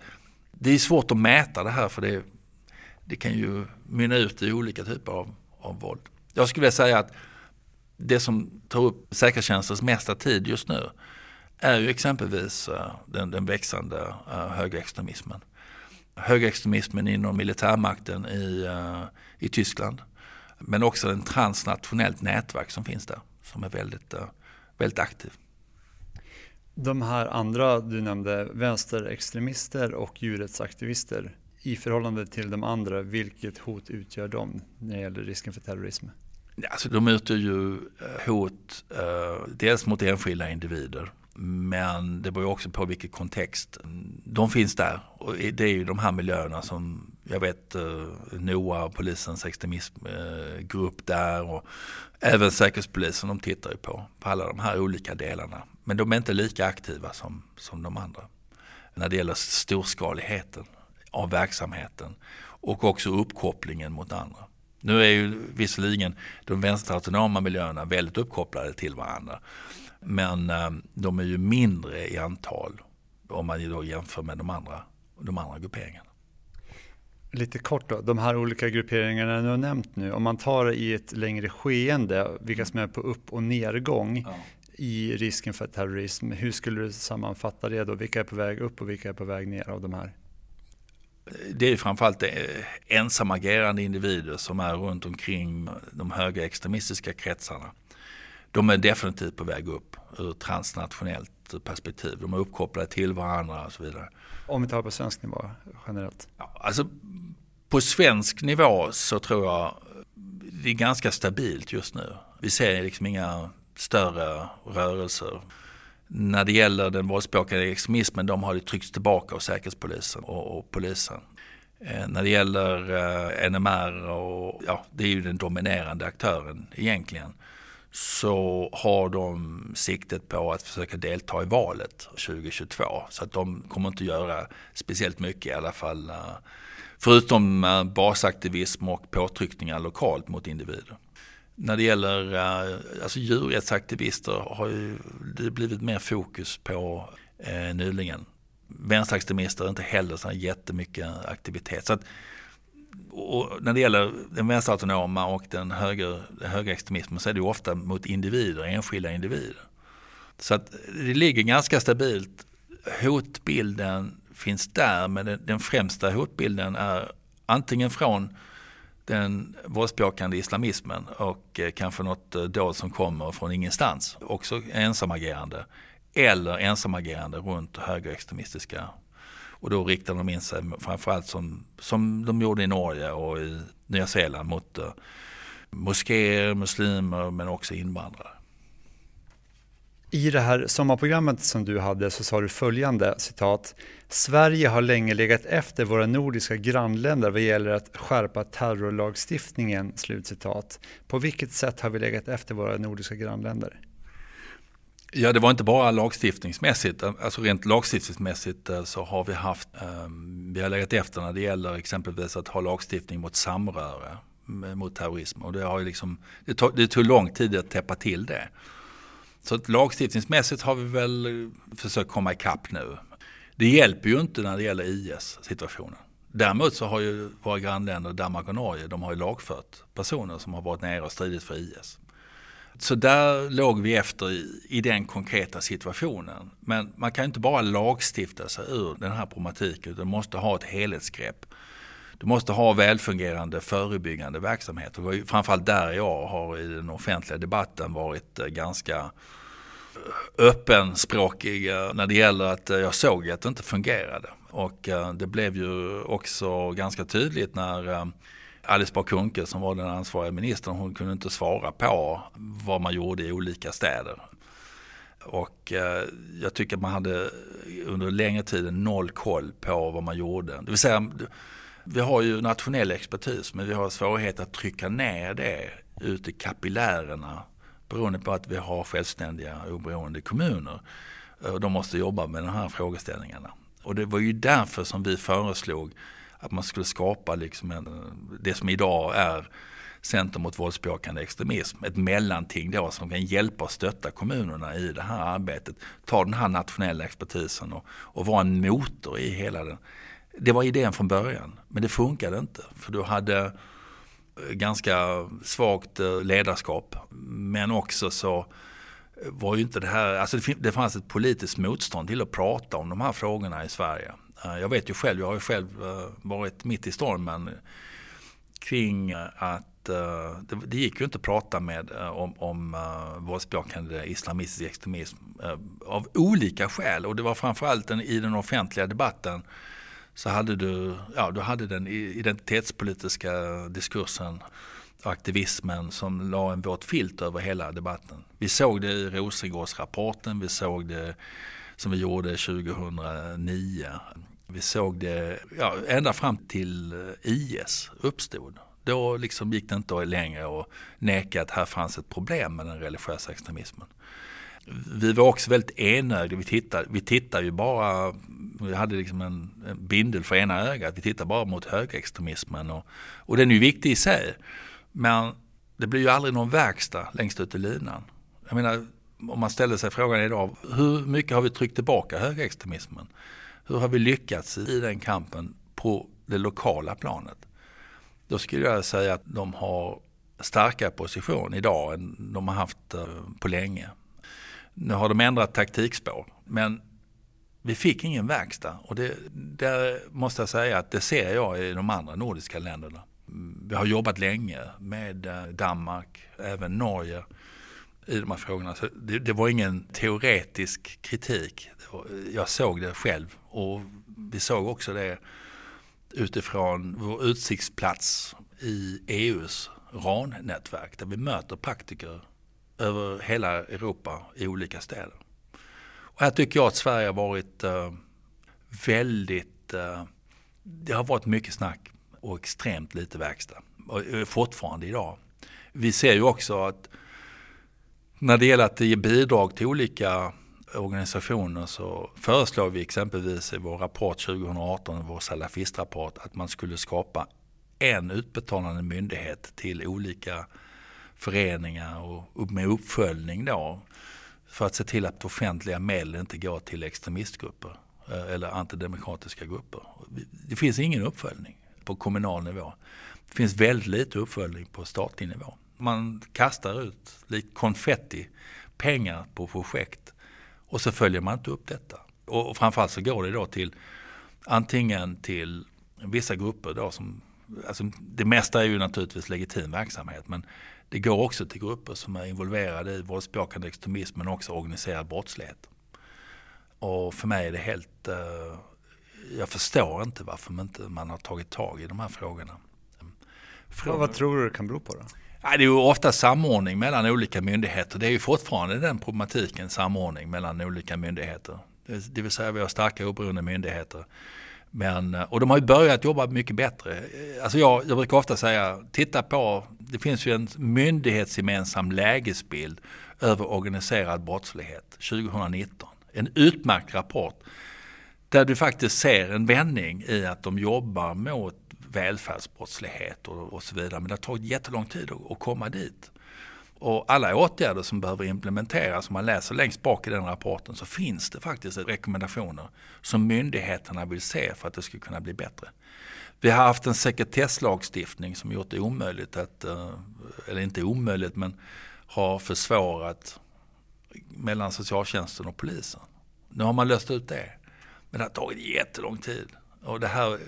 Speaker 3: det är svårt att mäta det här för det, det kan ju mynna ut i olika typer av, av våld. Jag skulle vilja säga att det som tar upp säkerhetstjänstens mesta tid just nu är ju exempelvis eh, den, den växande uh, högerextremismen. Högerextremismen inom militärmakten i, uh, i Tyskland. Men också en transnationellt nätverk som finns där som är väldigt, väldigt aktiv.
Speaker 2: De här andra du nämnde, vänsterextremister och djurrättsaktivister. I förhållande till de andra, vilket hot utgör de när det gäller risken för terrorism?
Speaker 3: Alltså, de utgör ju hot eh, dels mot enskilda individer men det beror också på vilken kontext. De finns där och det är ju de här miljöerna som jag vet eh, NOA, polisens extremismgrupp där och även säkerhetspolisen de tittar ju på, på alla de här olika delarna. Men de är inte lika aktiva som, som de andra när det gäller storskaligheten av verksamheten och också uppkopplingen mot andra. Nu är ju visserligen de vänsterautonoma miljöerna väldigt uppkopplade till varandra. Men eh, de är ju mindre i antal om man då jämför med de andra, de andra grupperingarna.
Speaker 2: Lite kort då, de här olika grupperingarna du har nämnt nu, om man tar det i ett längre skeende, vilka som är på upp och nedgång ja. i risken för terrorism, hur skulle du sammanfatta det då? Vilka är på väg upp och vilka är på väg ner av de här?
Speaker 3: Det är framförallt eh, ensamagerande individer som är runt omkring de höga extremistiska kretsarna de är definitivt på väg upp ur transnationellt perspektiv. De är uppkopplade till varandra och så vidare.
Speaker 2: Om vi tar på svensk nivå generellt?
Speaker 3: Ja, alltså, på svensk nivå så tror jag det är ganska stabilt just nu. Vi ser liksom inga större rörelser. När det gäller den våldsbejakande extremismen, de har det tryckts tillbaka av Säkerhetspolisen och, och polisen. Eh, när det gäller eh, NMR, och, ja, det är ju den dominerande aktören egentligen så har de siktet på att försöka delta i valet 2022. Så att de kommer inte göra speciellt mycket i alla fall. Eh, förutom eh, basaktivism och påtryckningar lokalt mot individer. När det gäller eh, alltså djurrättsaktivister har ju det blivit mer fokus på eh, nyligen. Vänsterextremister är inte heller så jättemycket aktivitet. Så att och när det gäller den vänsterautonoma och den höger, den högerextremismen så är det ofta mot individer, enskilda individer. Så att det ligger ganska stabilt. Hotbilden finns där men den, den främsta hotbilden är antingen från den våldsbejakande islamismen och eh, kanske något eh, dåd som kommer från ingenstans, också ensamagerande, eller ensamagerande runt högerextremistiska och då riktar de in sig framförallt som, som de gjorde i Norge och i Nya Zeeland mot uh, moskéer, muslimer men också invandrare.
Speaker 2: I det här sommarprogrammet som du hade så sa du följande citat. Sverige har länge legat efter våra nordiska grannländer vad gäller att skärpa terrorlagstiftningen. Slutcitat. På vilket sätt har vi legat efter våra nordiska grannländer?
Speaker 3: Ja, det var inte bara lagstiftningsmässigt. Alltså rent lagstiftningsmässigt eh, så har vi haft, ehm, vi har legat efter när det gäller exempelvis att ha lagstiftning mot samröre mot terrorism. Och det, har ju liksom, det, tog, det tog lång tid att täppa till det. Så att lagstiftningsmässigt har vi väl eh, försökt komma ikapp nu. Det hjälper ju inte när det gäller IS-situationen. Däremot så har ju våra grannländer Danmark och Norge, de har ju lagfört personer som har varit nere och stridit för IS. Så där låg vi efter i, i, den konkreta situationen. Men man kan inte bara lagstifta sig ur den här problematiken utan måste ha ett helhetsgrepp. Du måste ha välfungerande förebyggande verksamhet. Det var framförallt där jag har i den offentliga debatten varit eh, ganska eh, öppenspråkig eh, när det gäller att jag såg att det inte fungerade. Och det blev ju också ganska tydligt när Alice Bah Kuhnke som var den ansvariga ministern, hon kunde inte svara på vad man gjorde i olika städer. Och eh, jag tycker att man hade under längre tid noll koll på vad man gjorde. Det vill säga, Vi har ju nationell expertis men vi har svårighet att trycka ner det ut i kapillärerna beroende på att vi har självständiga oberoende kommuner. De måste jobba med de här frågeställningarna. Och det var ju därför som vi föreslog att man skulle skapa liksom en, det som idag är Center mot våldsbejakande extremism. Ett mellanting då som kan hjälpa och stötta kommunerna i det här arbetet. Ta den här nationella expertisen och, och vara en motor i hela den. Det var idén från början men det funkade inte för du hade eh, ganska svagt eh, ledarskap men också så eh, var ju inte det här, alltså det fanns ett politiskt motstånd till att prata om de här frågorna i Sverige. Eh, jag vet ju själv, jag har ju själv eh, varit mitt i stormen kring att eh, det, det, gick ju inte att prata med om, om våldsbejakande islamistisk extremism av olika skäl. Och det var framförallt den, i den offentliga debatten så hade du, ja, du hade den identitetspolitiska diskursen aktivismen som la en våt filt över hela debatten. Vi såg det i Rosengårdsrapporten, vi såg det som vi gjorde 2009. Vi såg det ja, ända fram till eh, IS uppstod. Då liksom gick det inte längre att neka att här fanns ett problem med den religiösa extremismen. Vi var också väldigt enögda. Vi tittade, vi tittade ju bara, vi hade liksom en, en bindel för ena ögat. Vi tittade bara mot högerextremismen. Och, och den är ju viktig i sig. Men det blir ju aldrig någon verkstad längst ut i linan. Jag menar, om man ställer sig frågan idag, hur mycket har vi tryckt tillbaka högerextremismen? Hur har vi lyckats i den kampen på det lokala planet? Då skulle jag säga att de har starkare position idag än de har haft eh, på länge. Nu har de ändrat taktikspår men vi fick ingen verkstad och det, där måste jag säga att det ser jag i de andra nordiska länderna. Vi har jobbat länge med eh, Danmark, även Norge i de här frågorna. Så det, det var ingen teoretisk kritik. Jag såg det själv och vi såg också det utifrån vår utsiktsplats i EUs RAN-nätverk där vi möter praktiker över hela Europa i olika städer. Och här tycker jag att Sverige har varit uh, väldigt, uh, det har varit mycket snack och extremt lite verkstad. Och eh, fortfarande idag. Vi ser ju också att när det gäller att ge bidrag till olika organisationer så föreslår vi exempelvis i vår rapport 2018, vår salafistrapport, att man skulle skapa en utbetalande myndighet till olika föreningar och med uppföljning då för att se till att offentliga medel inte går till extremistgrupper eh, eller antidemokratiska grupper. Det finns ingen uppföljning på kommunal nivå. Det finns väldigt lite uppföljning på statlig nivå. Man kastar ut likt konfetti pengar på projekt och så följer man inte upp detta. Och framförallt så går det då till antingen till vissa grupper då som, alltså det mesta är ju naturligtvis legitim verksamhet men det går också till grupper som är involverade i våldsbejakande extremism men också organiserad brottslighet. Och för mig är det helt, eh, jag förstår inte varför man inte man har tagit tag i de här frågorna.
Speaker 2: Från, vad tror du det kan bero på då?
Speaker 3: Ja, det är ju ofta samordning mellan olika myndigheter. Det är ju fortfarande den problematiken, samordning mellan olika myndigheter. Det vill säga vi har starka oberoende myndigheter. Men, eh, och de har ju börjat jobba mycket bättre. Eh, alltså jag, jag brukar ofta säga, titta på, det finns ju en myndighetsgemensam lägesbild över organiserad brottslighet 2019. En utmärkt rapport där du faktiskt ser en vändning i att de jobbar mot välfärdsbrottslighet och, och så vidare. Men det har tagit jättelång tid att, att komma dit. Och alla åtgärder som behöver implementeras, om man läser längst bak i den rapporten, så finns det faktiskt rekommendationer som myndigheterna vill se för att det ska kunna bli bättre. Vi har haft en sekretesslagstiftning som gjort det omöjligt att, eh, eller inte omöjligt, men har försvårat mellan socialtjänsten och polisen. Nu har man löst ut det. Men det har tagit jättelång tid. Och det här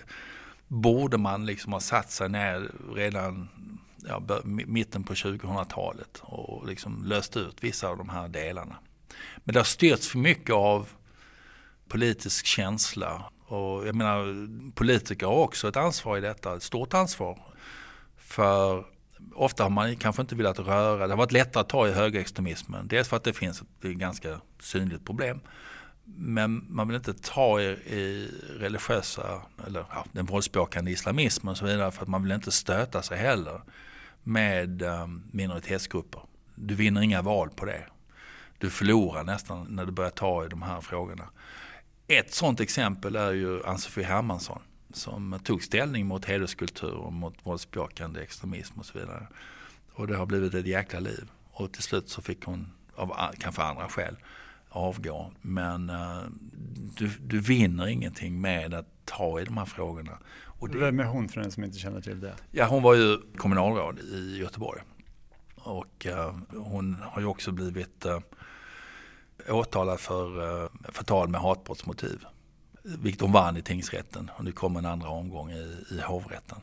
Speaker 3: borde man liksom ha satt sig ner redan ja, mitten på 2000-talet och liksom löst ut vissa av de här delarna. Men det har styrts för mycket av politisk känsla. Och jag menar, politiker har också ett ansvar i detta, ett stort ansvar. För ofta har man kanske inte velat röra, det har varit lättare att ta i högerextremismen. Dels för att det finns ett ganska synligt problem. Men man vill inte ta i, i religiösa, eller ja, den våldsbejakande islamismen och så vidare för att man vill inte stöta sig heller med ehm, minoritetsgrupper. Du vinner inga val på det. Du förlorar nästan när du börjar ta i de här frågorna. Ett sådant exempel är ju Ann-Sofie Hermansson som tog ställning mot hederskultur och mot våldsbejakande extremism och så vidare. Och det har blivit ett jäkla liv. Och till slut så fick hon, av kanske andra skäl, avgå. Men uh, du, du vinner ingenting med att ta i de här frågorna.
Speaker 2: Och det, Vem är hon för den som inte känner till det?
Speaker 3: Ja, hon var ju kommunalråd i Göteborg. Och uh, hon har ju också blivit uh, åtalad för uh, förtal med hatbrottsmotiv. Vilket hon vann i tingsrätten och nu kommer en andra omgång i, i hovrätten.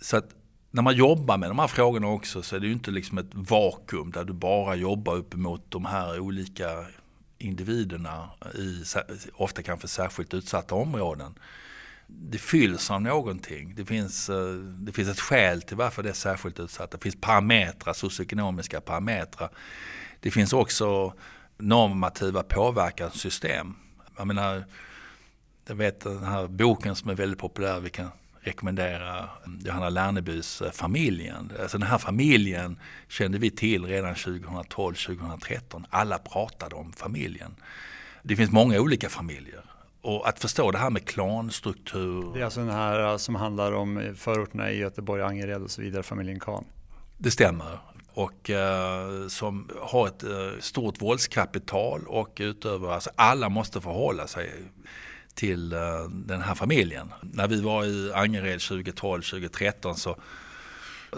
Speaker 3: Så att när man jobbar med de här frågorna också så är det ju inte liksom ett vakuum där du bara jobbar uppemot de här olika individerna i ofta kanske särskilt utsatta områden. Det fylls av någonting. Det finns, eh, det finns ett skäl till varför det är särskilt utsatta. Det finns parametrar, socioekonomiska parametrar. Det finns också normativa påverkanssystem. Jag menar, jag vet den här boken som är väldigt populär, vi kan rekommendera Johanna Lernebys eh, Familjen. Alltså den här familjen kände vi till redan 2012-2013. Alla pratade om familjen. Det finns många olika familjer. Och att förstå det här med klanstruktur.
Speaker 2: Det är alltså den här eh, som handlar om förorterna i Göteborg, Angered och så vidare, familjen Kahn.
Speaker 3: Det stämmer. Och eh, som har ett eh, stort våldskapital och utöver, alltså alla måste förhålla sig till eh, den här familjen. När vi var i Angered 2012-2013 så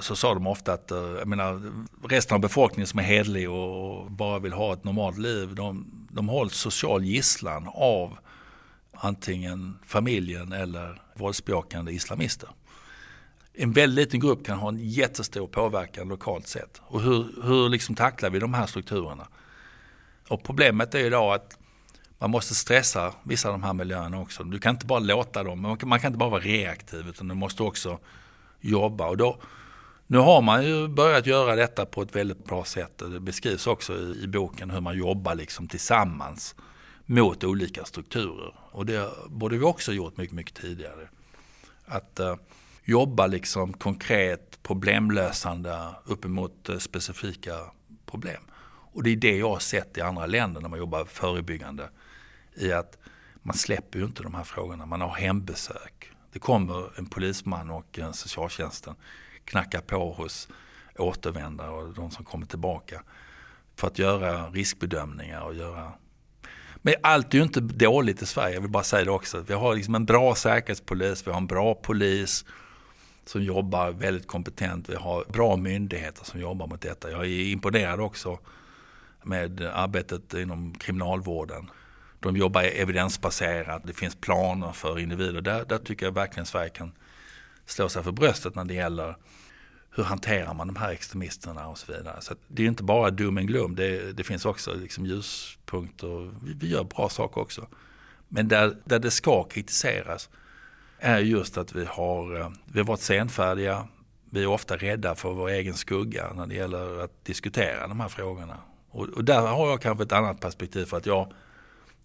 Speaker 3: så sa de ofta att eh, jag menar, resten av befolkningen som är hedlig och bara vill ha ett normalt liv, de, de hålls social gisslan av antingen familjen eller våldsbejakande islamister. En väldigt liten grupp kan ha en jättestor påverkan lokalt sett. Och hur, hur liksom tacklar vi de här strukturerna? Och problemet är idag att man måste stressa vissa av de här miljöerna också. Du kan inte bara låta dem, man kan inte bara vara reaktiv utan du måste också jobba. Och då, nu har man ju börjat göra detta på ett väldigt bra sätt. Det beskrivs också i, i boken hur man jobbar liksom tillsammans mot olika strukturer. Och det borde vi också gjort mycket, mycket tidigare. Att uh, jobba liksom konkret problemlösande uppemot uh, specifika problem. Och det är det jag har sett i andra länder när man jobbar förebyggande i att man släpper ju inte de här frågorna. Man har hembesök. Det kommer en polisman och en socialtjänsten knacka på hos återvändare och de som kommer tillbaka för att göra riskbedömningar och göra men allt är ju inte dåligt i Sverige, jag vill bara säga det också. Vi har liksom en bra säkerhetspolis, vi har en bra polis som jobbar väldigt kompetent. Vi har bra myndigheter som jobbar mot detta. Jag är imponerad också med arbetet inom kriminalvården. De jobbar evidensbaserat, det finns planer för individer. Där, där tycker jag verkligen Sverige kan slå sig för bröstet när det gäller hur hanterar man de här extremisterna och så vidare. Så det är inte bara doom and gloom, det, det finns också liksom ljuspunkter. Vi, vi, gör bra saker också. Men där, där det ska kritiseras är just att vi har, eh, vi har varit senfärdiga. Vi är ofta rädda för vår egen skugga när det gäller att diskutera de här frågorna. Och, och där har jag kanske ett annat perspektiv för att jag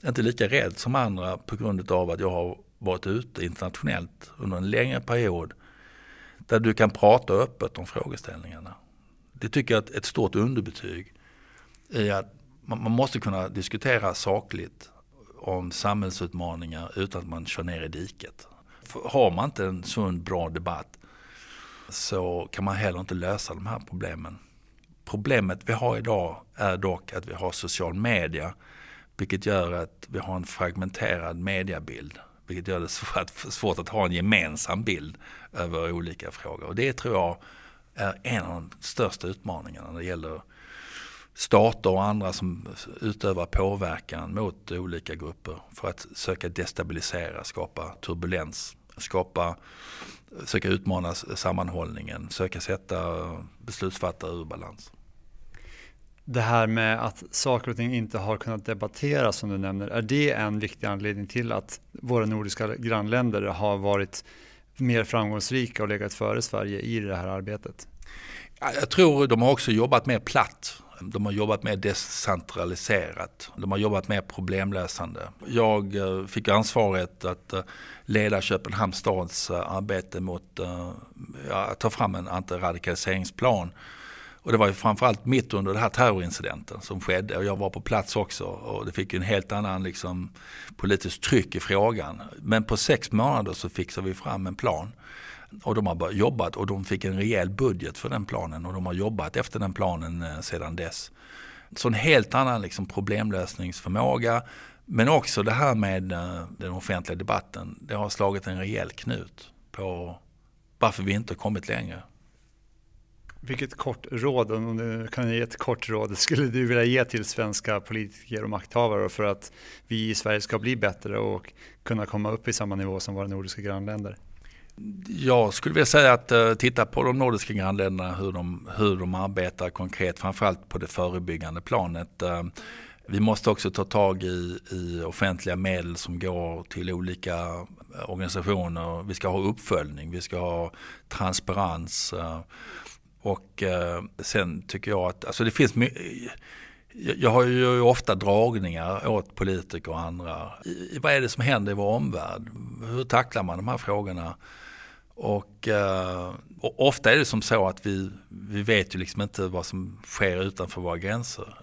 Speaker 3: inte lika rädd som andra på grund av att jag har varit ute internationellt under en längre period där du kan prata öppet om frågeställningarna. Det tycker jag är ett stort underbetyg i att man måste kunna diskutera sakligt om samhällsutmaningar utan att man kör ner i diket. För har man inte en sund, bra debatt så kan man heller inte lösa de här problemen. Problemet vi har idag är dock att vi har social media vilket gör att vi har en fragmenterad mediabild. Vilket gör det svårt att ha en gemensam bild över olika frågor. Och det tror jag är en av de största utmaningarna när det gäller stater och andra som utövar påverkan mot olika grupper för att söka destabilisera, skapa turbulens, skapa, söka utmana sammanhållningen, söka sätta beslutsfattare ur balans
Speaker 2: det här med att saker och ting inte har kunnat debatteras som du nämner, är det en viktig anledning till att våra nordiska grannländer har varit mer framgångsrika och legat före Sverige i det här arbetet?
Speaker 3: Jag tror de har också jobbat mer platt. De har jobbat mer decentraliserat. De har jobbat mer problemlösande. Jag eh, fick ansvaret att eh, leda Köpenhamns stads eh, arbete mot att ta fram en antiradikaliseringsplan. Och det var ju framförallt mitt under den här terrorincidenten som skedde och jag var på plats också och det fick en helt annan liksom, politiskt tryck i frågan. Men på sex månader så fixade vi fram en plan och de har jobbat och de fick en rejäl budget för den planen och de har jobbat efter den planen eh, sedan dess. Så en helt annan liksom problemlösningsförmåga. Men också det här med eh, den offentliga debatten. Det har slagit en rejäl knut på varför vi inte kommit längre.
Speaker 2: Vilket kort råd, om du kan ge ett kort råd, skulle du vilja ge till svenska politiker och makthavare för att vi i Sverige ska bli bättre och kunna komma upp i samma nivå som våra nordiska grannländer?
Speaker 3: Jag skulle vilja säga att uh, titta på de nordiska grannländerna, hur de, hur de arbetar konkret, framförallt på det förebyggande planet. Uh, vi måste också ta tag i, i offentliga medel som går till olika eh, organisationer. Vi ska ha uppföljning, vi ska ha transparens. Uh, och eh, sen tycker jag att alltså det finns jag har ju ofta dragningar åt politiker och andra. Vad är det som händer i vår omvärld? Hur tacklar man de här frågorna? Och, eh, och, ofta är det som så att vi, vi vet ju liksom inte vad som sker utanför våra gränser.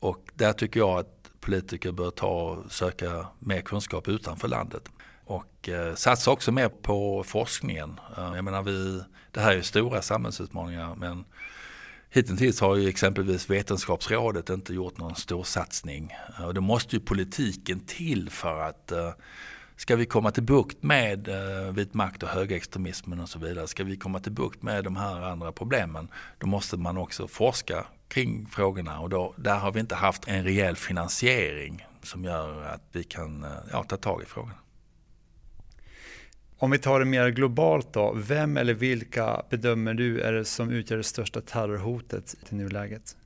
Speaker 3: Och där tycker jag att politiker bör ta och söka mer kunskap utanför landet. Och eh, satsa också mer på forskningen. Eh, jag menar vi, det här är ju stora samhällsutmaningar men hittills har ju exempelvis Vetenskapsrådet inte gjort någon stor satsning. Och då måste ju politiken till för att eh, Ska vi komma till bukt med eh, vit makt och högerextremismen och så vidare, ska vi komma till bukt med de här andra problemen, då måste man också forska kring frågorna och då, där har vi inte haft en rejäl finansiering som gör att vi kan eh, ja, ta tag i frågan.
Speaker 2: Om vi tar det mer globalt då, vem eller vilka bedömer du är det som utgör det största terrorhotet i nuläget?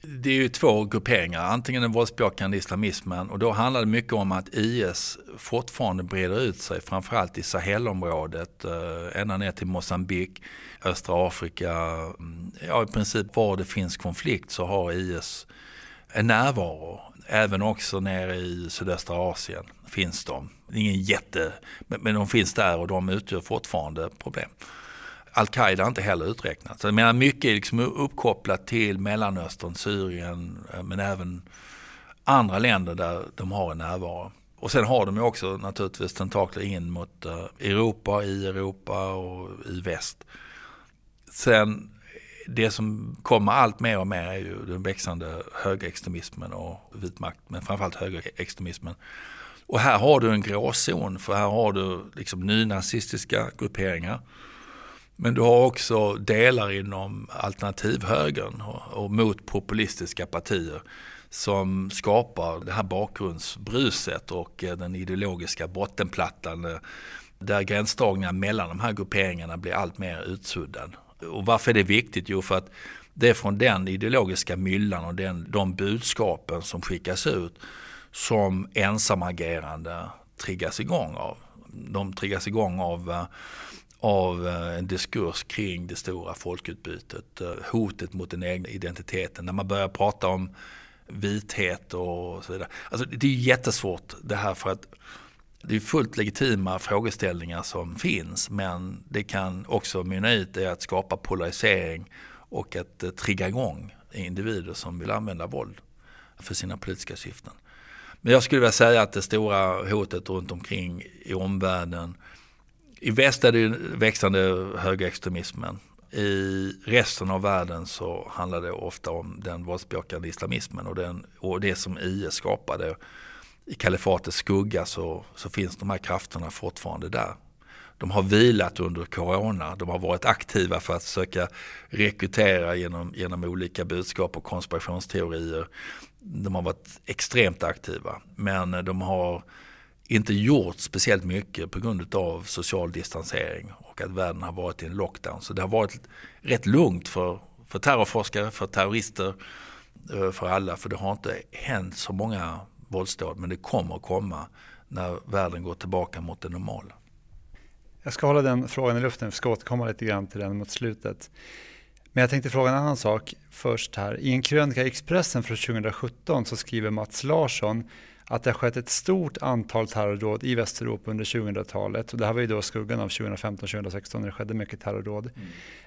Speaker 3: Det är ju två grupperingar, antingen den våldsbejakande islamismen och då handlar det mycket om att IS fortfarande breder ut sig, framförallt i Sahelområdet, eh, ända ner till Mosambik, östra Afrika. Mm, ja, i princip var det finns konflikt så har IS närvaro. Även också nere i sydöstra Asien finns de. Ingen jätte, men de finns där och de utgör fortfarande problem. Al-Qaida inte heller uträknat. Så jag menar, mycket är liksom uppkopplat till Mellanöstern, Syrien eh, men även andra länder där de har en närvaro. Och sen har de ju också naturligtvis tentakler in mot eh, Europa, i Europa och i väst. Sen det som kommer allt mer och mer är ju den växande högerextremismen och vit makt, men framförallt högerextremismen. Och här har du en gråzon, för här har du liksom nynazistiska grupperingar men du har också delar inom alternativhögern och, och mot populistiska partier som skapar det här bakgrundsbruset och eh, den ideologiska bottenplattan eh, där gränsdragningar mellan de här grupperingarna blir allt mer utsuddad. Och varför är det viktigt? Jo, för att det är från den ideologiska myllan och den, de budskapen som skickas ut som ensamagerande triggas igång av. De triggas igång av eh, av eh, en diskurs kring det stora folkutbytet, eh, hotet mot den egna identiteten. När man börjar prata om vithet och så vidare. Alltså det är jättesvårt det här för att det är fullt legitima frågeställningar som finns men det kan också mynna ut i att skapa polarisering och att eh, trigga igång individer som vill använda våld för sina politiska syften. Men jag skulle vilja säga att det stora hotet runt omkring i omvärlden i väst är det växande högerextremismen. I resten av världen så handlar det ofta om den våldsbejakande islamismen och, den, och det som IS skapade. I kalifatets skugga så, så finns de här krafterna fortfarande där. De har vilat under corona, de har varit aktiva för att försöka rekrytera genom, genom olika budskap och konspirationsteorier. De har varit extremt aktiva men de har inte gjort speciellt mycket på grund av social distansering och att världen har varit i en lockdown. Så det har varit rätt lugnt för, för terrorforskare, för terrorister, eh, för alla. För det har inte hänt så många våldsdåd men det kommer att komma när världen går tillbaka mot det normala.
Speaker 2: Jag ska hålla den frågan i luften, vi ska återkomma lite grann till den mot slutet. Men jag tänkte fråga en annan sak först här. I en krönika i Expressen från 2017 så skriver Mats Larsson att det har skett ett stort antal terrordåd i Västeuropa under 2000-talet. Och det här var ju då skuggan av 2015-2016 när det skedde mycket terrordåd.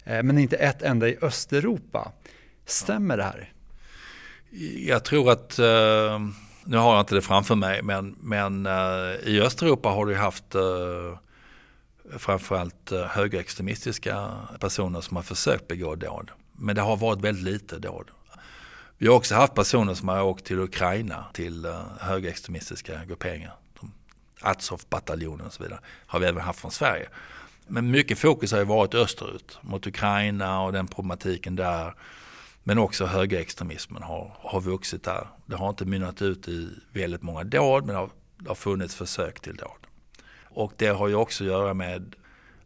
Speaker 2: Mm. Men inte ett enda i Östeuropa. Stämmer det här?
Speaker 3: Jag tror att, eh, nu har jag inte det framför mig, men, men eh, i Östeuropa har du haft eh, framförallt eh, högerextremistiska personer som har försökt begå dåd. Men det har varit väldigt lite dåd. Vi har också haft personer som har åkt till Ukraina till eh, högerextremistiska grupperingar. Azov-bataljonen och så vidare. Har vi även haft från Sverige. Men mycket fokus har ju varit österut mot Ukraina och den problematiken där. Men också högerextremismen har, har vuxit där. Det har inte mynnat ut i väldigt många dåd men det har, det har funnits försök till dåd. Och det har ju också att göra med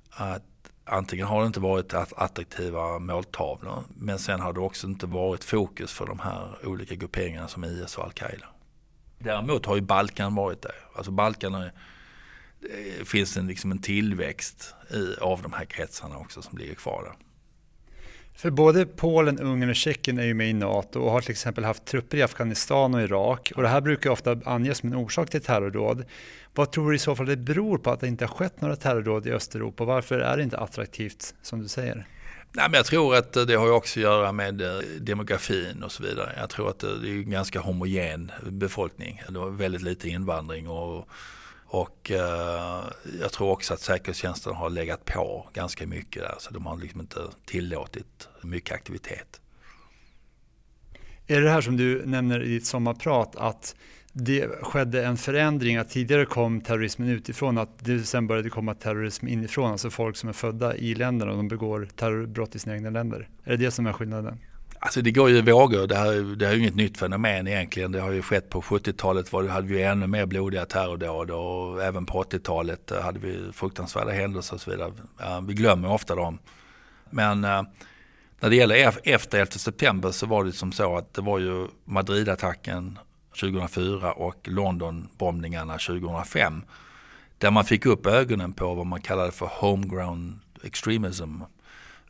Speaker 3: att antingen har det inte varit attraktiva måltavlor men sen har det också inte varit fokus för de här olika grupperingarna som IS och Al-Qaida. Däremot har ju Balkan varit det. Alltså Balkan är, eh, det finns en, liksom en tillväxt i, av de här kretsarna också som ligger kvar där.
Speaker 2: För både Polen, Ungern och Tjeckien är ju med i NATO och har till exempel haft trupper i Afghanistan och Irak. Och det här brukar ofta anges som en orsak till terrordåd. Vad tror du i så fall det beror på att det inte har skett några terrordåd i Östeuropa? Varför är det inte attraktivt som du säger?
Speaker 3: Nej, men jag tror att det har också att göra med eh, demografin och så vidare. Jag tror att eh, det är en ganska homogen befolkning. Det var väldigt lite invandring och och eh, jag tror också att säkerhetstjänsten har legat på ganska mycket där. Så de har liksom inte tillåtit mycket aktivitet.
Speaker 2: Är det här som du nämner i ditt sommarprat att det skedde en förändring, att tidigare kom terrorismen utifrån, att det sen började komma terrorism inifrån, alltså folk som är födda i länderna och de begår terrorbrott i sina egna länder. Är det det som är skillnaden?
Speaker 3: Alltså det går ju i vågor. Det, här, det är ju inget nytt fenomen egentligen. Det har ju skett på 70-talet var hade vi ännu mer blodiga terrordåd och även på 80-talet eh, hade vi fruktansvärda händelser och så vidare. Vi glömmer ofta dem. Men eh, när det gäller efter 11 september så var det som så att det var ju Madridattacken 2004 och Londonbombningarna 2005. Där man fick upp ögonen på vad man kallade för homegrown extremism.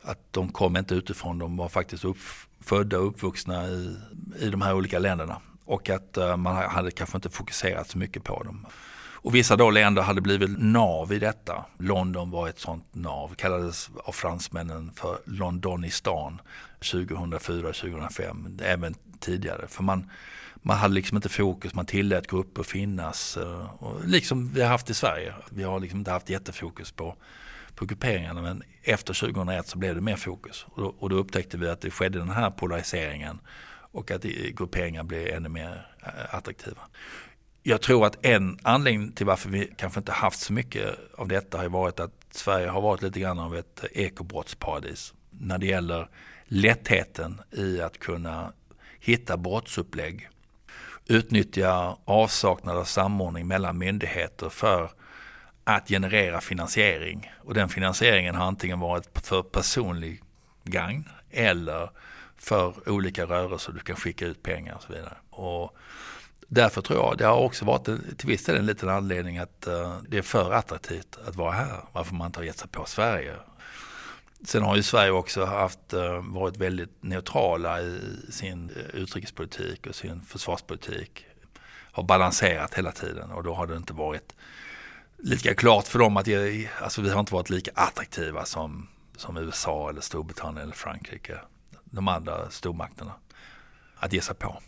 Speaker 3: Att de kom inte utifrån, de var faktiskt upp, födda och uppvuxna i, i de här olika länderna. Och att eh, man hade kanske inte fokuserat så mycket på dem. Och vissa då länder hade blivit nav i detta. London var ett sånt nav, kallades av fransmännen för Londonistan 2004-2005, även tidigare. För man, man hade liksom inte fokus, man tillät grupper finnas. Eh, och liksom vi har haft i Sverige. Vi har liksom inte haft jättefokus på på grupperingarna. Men efter 2001 så blev det mer fokus. Och då, och då upptäckte vi att det skedde den här polariseringen och att grupperingar blev ännu mer eh, attraktiva. Jag tror att en anledning till varför vi kanske inte haft så mycket av detta har varit att Sverige har varit lite grann av ett eh, ekobrottsparadis när det gäller lättheten i att kunna hitta brottsupplägg, utnyttja avsaknad av samordning mellan myndigheter för att generera finansiering. Och den finansieringen har antingen varit för personlig gagn eller för olika rörelser. Du kan skicka ut pengar och så vidare. Och därför tror jag det har också varit till viss del en liten anledning att eh, det är för attraktivt att vara här. Varför man inte har gett sig på Sverige. Sen har ju Sverige också haft, eh, varit väldigt neutrala i sin eh, utrikespolitik och sin försvarspolitik. Har balanserat hela tiden och då har det inte varit lika klart för dem att jag, alltså vi har inte varit lika attraktiva som, som USA eller Storbritannien eller Frankrike. De andra stormakterna att ge sig på.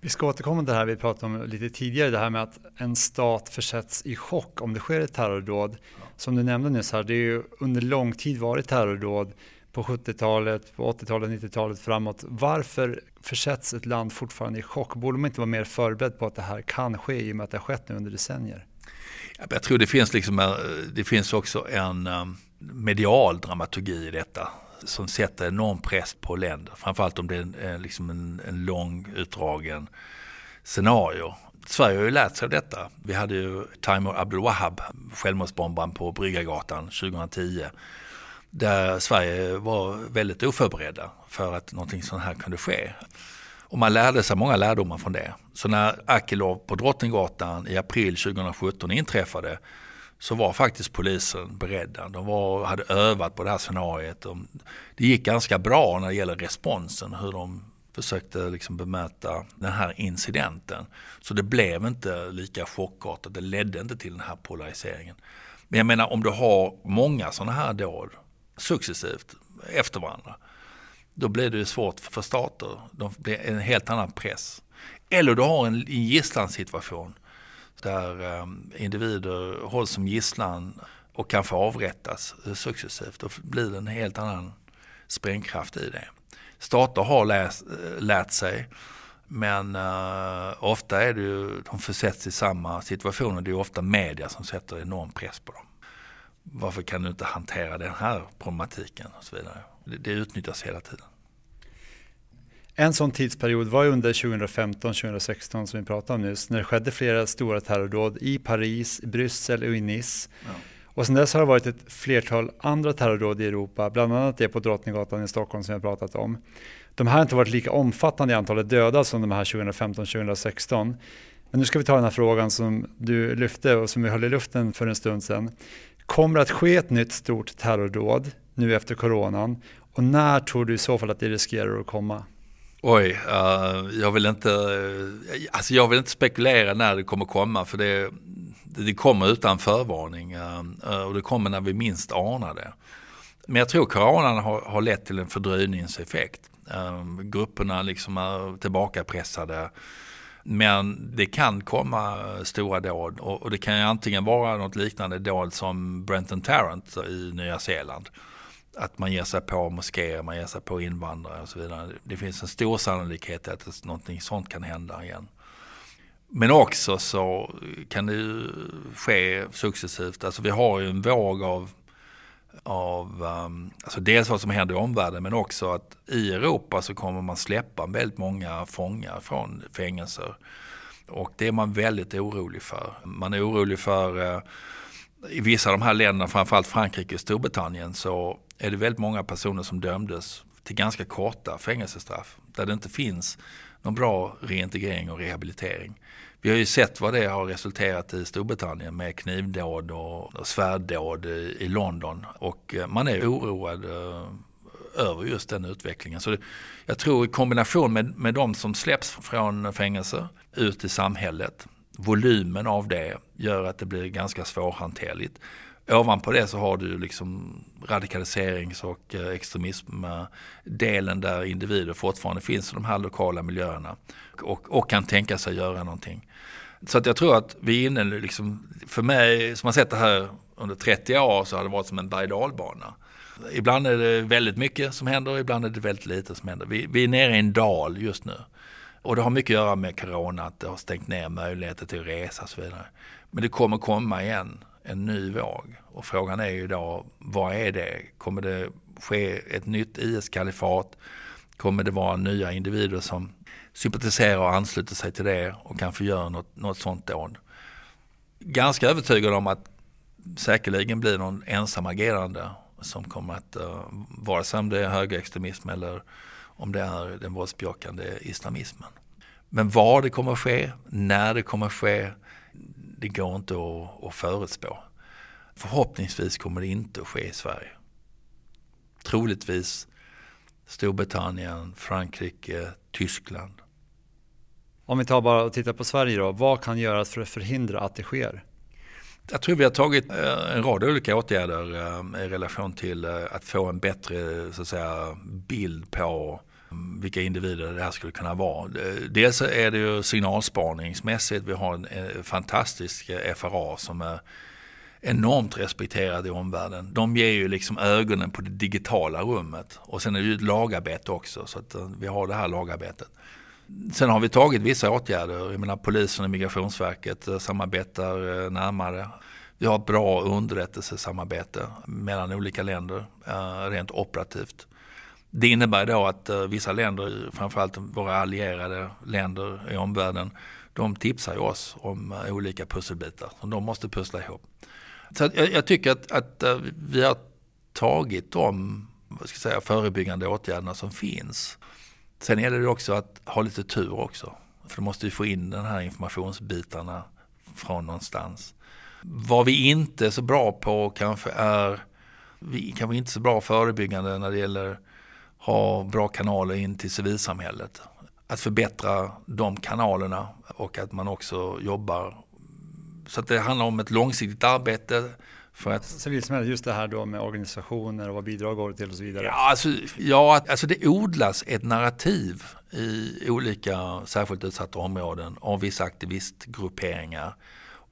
Speaker 2: Vi ska återkomma till det här vi pratade om lite tidigare, det här med att en stat försätts i chock om det sker ett terrordåd. Som du nämnde nyss här, det är ju under lång tid varit terrordåd på 70-talet, på 80-talet, 90-talet framåt. Varför försätts ett land fortfarande i chock? Borde man inte vara mer förberedd på att det här kan ske i och med att det har skett nu under decennier?
Speaker 3: Jag tror det finns, liksom, eh, det finns också en ehm, medial dramaturgi i detta som sätter enorm press på länder. Framförallt om det är en, eh, liksom en, en lång utdragen scenario. Sverige har ju lärt sig av detta. Vi hade ju Taimur Abdul Wahab, självmordsbombaren på Bryggargatan 2010. Där Sverige var väldigt oförberedda för att någonting sånt här kunde ske. Och man lärde sig många lärdomar från det. Så när Akilov på Drottninggatan i april 2017 inträffade så var faktiskt polisen beredda. De var, hade övat på det här scenariet. De, det gick ganska bra när det gäller responsen, hur de försökte liksom bemöta den här incidenten. Så det blev inte lika chockartat, det ledde inte till den här polariseringen. Men jag menar om du har många sådana här dåd successivt efter varandra, då blir det svårt för stater. De blir en helt annan press. Eller du har en gisslansituation där ehm, individer hålls som gisslan och kan få avrättas successivt. Då blir det en helt annan sprängkraft i det. Stater har läst, lärt sig men uh, ofta är det ju, de försätts i samma situationer. Det är ofta media som sätter enorm press på dem. Varför kan du inte hantera den här problematiken och så vidare. Det, det utnyttjas hela tiden.
Speaker 2: En sån tidsperiod var under 2015-2016 som vi pratade om nyss, när det skedde flera stora terrordåd i Paris, Bryssel och i Nice. Ja. Och sen dess har det varit ett flertal andra terrordåd i Europa, bland annat det på Drottninggatan i Stockholm som vi har pratat om. De här har inte varit lika omfattande i antalet döda som de här 2015-2016. Men nu ska vi ta den här frågan som du lyfte och som vi höll i luften för en stund sedan. Kommer det att ske ett nytt stort terrordåd nu efter coronan? Och när tror du i så fall att det riskerar att komma?
Speaker 3: Oj, uh, jag, vill inte, uh, alltså jag vill inte spekulera när det kommer komma för det, det kommer utan förvarning uh, och det kommer när vi minst anar det. Men jag tror coronan har, har lett till en fördröjningseffekt. grupperna liksom är tillbakapressade. Men det kan komma stora dåd och, och det kan ju antingen vara något liknande dåd som Brenton Tarrant i Nya Zeeland att man ger sig på moskéer, man ger sig på invandrare och så vidare. Det finns en stor sannolikhet att någonting sånt kan hända igen. Men också så kan det ju ske successivt. Alltså vi har ju en våg av, av um, alltså dels vad som händer i omvärlden men också att i Europa så kommer man släppa väldigt många fångar från fängelser. Och det är man väldigt orolig för. Man är orolig för uh, i vissa av de här länderna, framförallt Frankrike och Storbritannien, så är det väldigt många personer som dömdes till ganska korta fängelsestraff. Där det inte finns någon bra reintegrering och rehabilitering. Vi har ju sett vad det har resulterat i Storbritannien med knivdåd och, svärddåd i, London. Och eh, man är oroad eh, över just den utvecklingen. Så det, jag tror i kombination med, med de som släpps från fängelse ut i samhället, volymen av det gör att det blir ganska svårhanterligt. Ovanpå det så har du liksom radikaliserings och extremismdelen extremism-delen där individer fortfarande finns i de här lokala miljöerna och, och kan tänka sig göra någonting. Så att jag tror att vi är inne, liksom, för mig som har sett det här under 30 år så har det varit som en berg Ibland är det väldigt mycket som händer, ibland är det väldigt lite som händer. Vi, vi är nere i en dal just nu. Och det har mycket att göra med corona, att det har stängt ner möjligheter till att resa och så vidare. Men det kommer komma igen en ny våg. Och frågan är ju då, vad är det? Kommer det ske ett nytt IS-kalifat? Kommer det vara nya individer som sympatiserar och ansluter sig till det och kanske gör något, något sånt dåd? Ganska övertygad om att säkerligen blir någon ensam agerande som kommer att, uh, vare sig om det är högerextremism eller om det är den våldsbejakande islamismen. Men var det kommer att ske, när det kommer att ske, det går inte att, att förutspå. Förhoppningsvis kommer det inte att ske i Sverige. Troligtvis Storbritannien, Frankrike, Tyskland.
Speaker 2: Om vi tar bara och tittar på Sverige då, vad kan göras för att förhindra att det sker?
Speaker 3: Jag tror vi har tagit eh, en rad olika åtgärder eh, i relation till eh, att få en bättre så att säga, bild på vilka individer det här skulle kunna vara. Eh, dels är det ju signalspaningsmässigt. Vi har en fantastisk eh, FRA som är enormt respekterad i omvärlden. De ger ju liksom ögonen på det digitala rummet. Och sen är det ju ett lagarbete också. Så att eh, vi har det här lagarbetet. Sen har vi tagit vissa åtgärder. Jag menar polisen och Migrationsverket samarbetar närmare. Vi har ett bra underrättelsesamarbete mellan olika länder rent operativt. Det innebär då att eh, vissa länder, framförallt våra allierade länder i omvärlden, de tipsar ju oss om eh, olika pusselbitar som de måste pussla ihop. Så jag, jag, tycker att, att eh, vi har tagit de vad ska jag säga, förebyggande åtgärderna som finns. Sen gäller det också att ha lite tur också. För du måste ju få in de här informationsbitarna från någonstans. Vad vi inte är så bra på kanske är, vi kanske inte så bra förebyggande när det gäller ha bra kanaler in till civilsamhället. Att förbättra de kanalerna och att man också jobbar. Så att det handlar om ett långsiktigt arbete. För att,
Speaker 2: Civilsamhället, just det här då med organisationer och vad bidrag går till och så vidare.
Speaker 3: Ja, alltså, ja, alltså det odlas ett narrativ i olika särskilt utsatta områden av vissa aktivistgrupperingar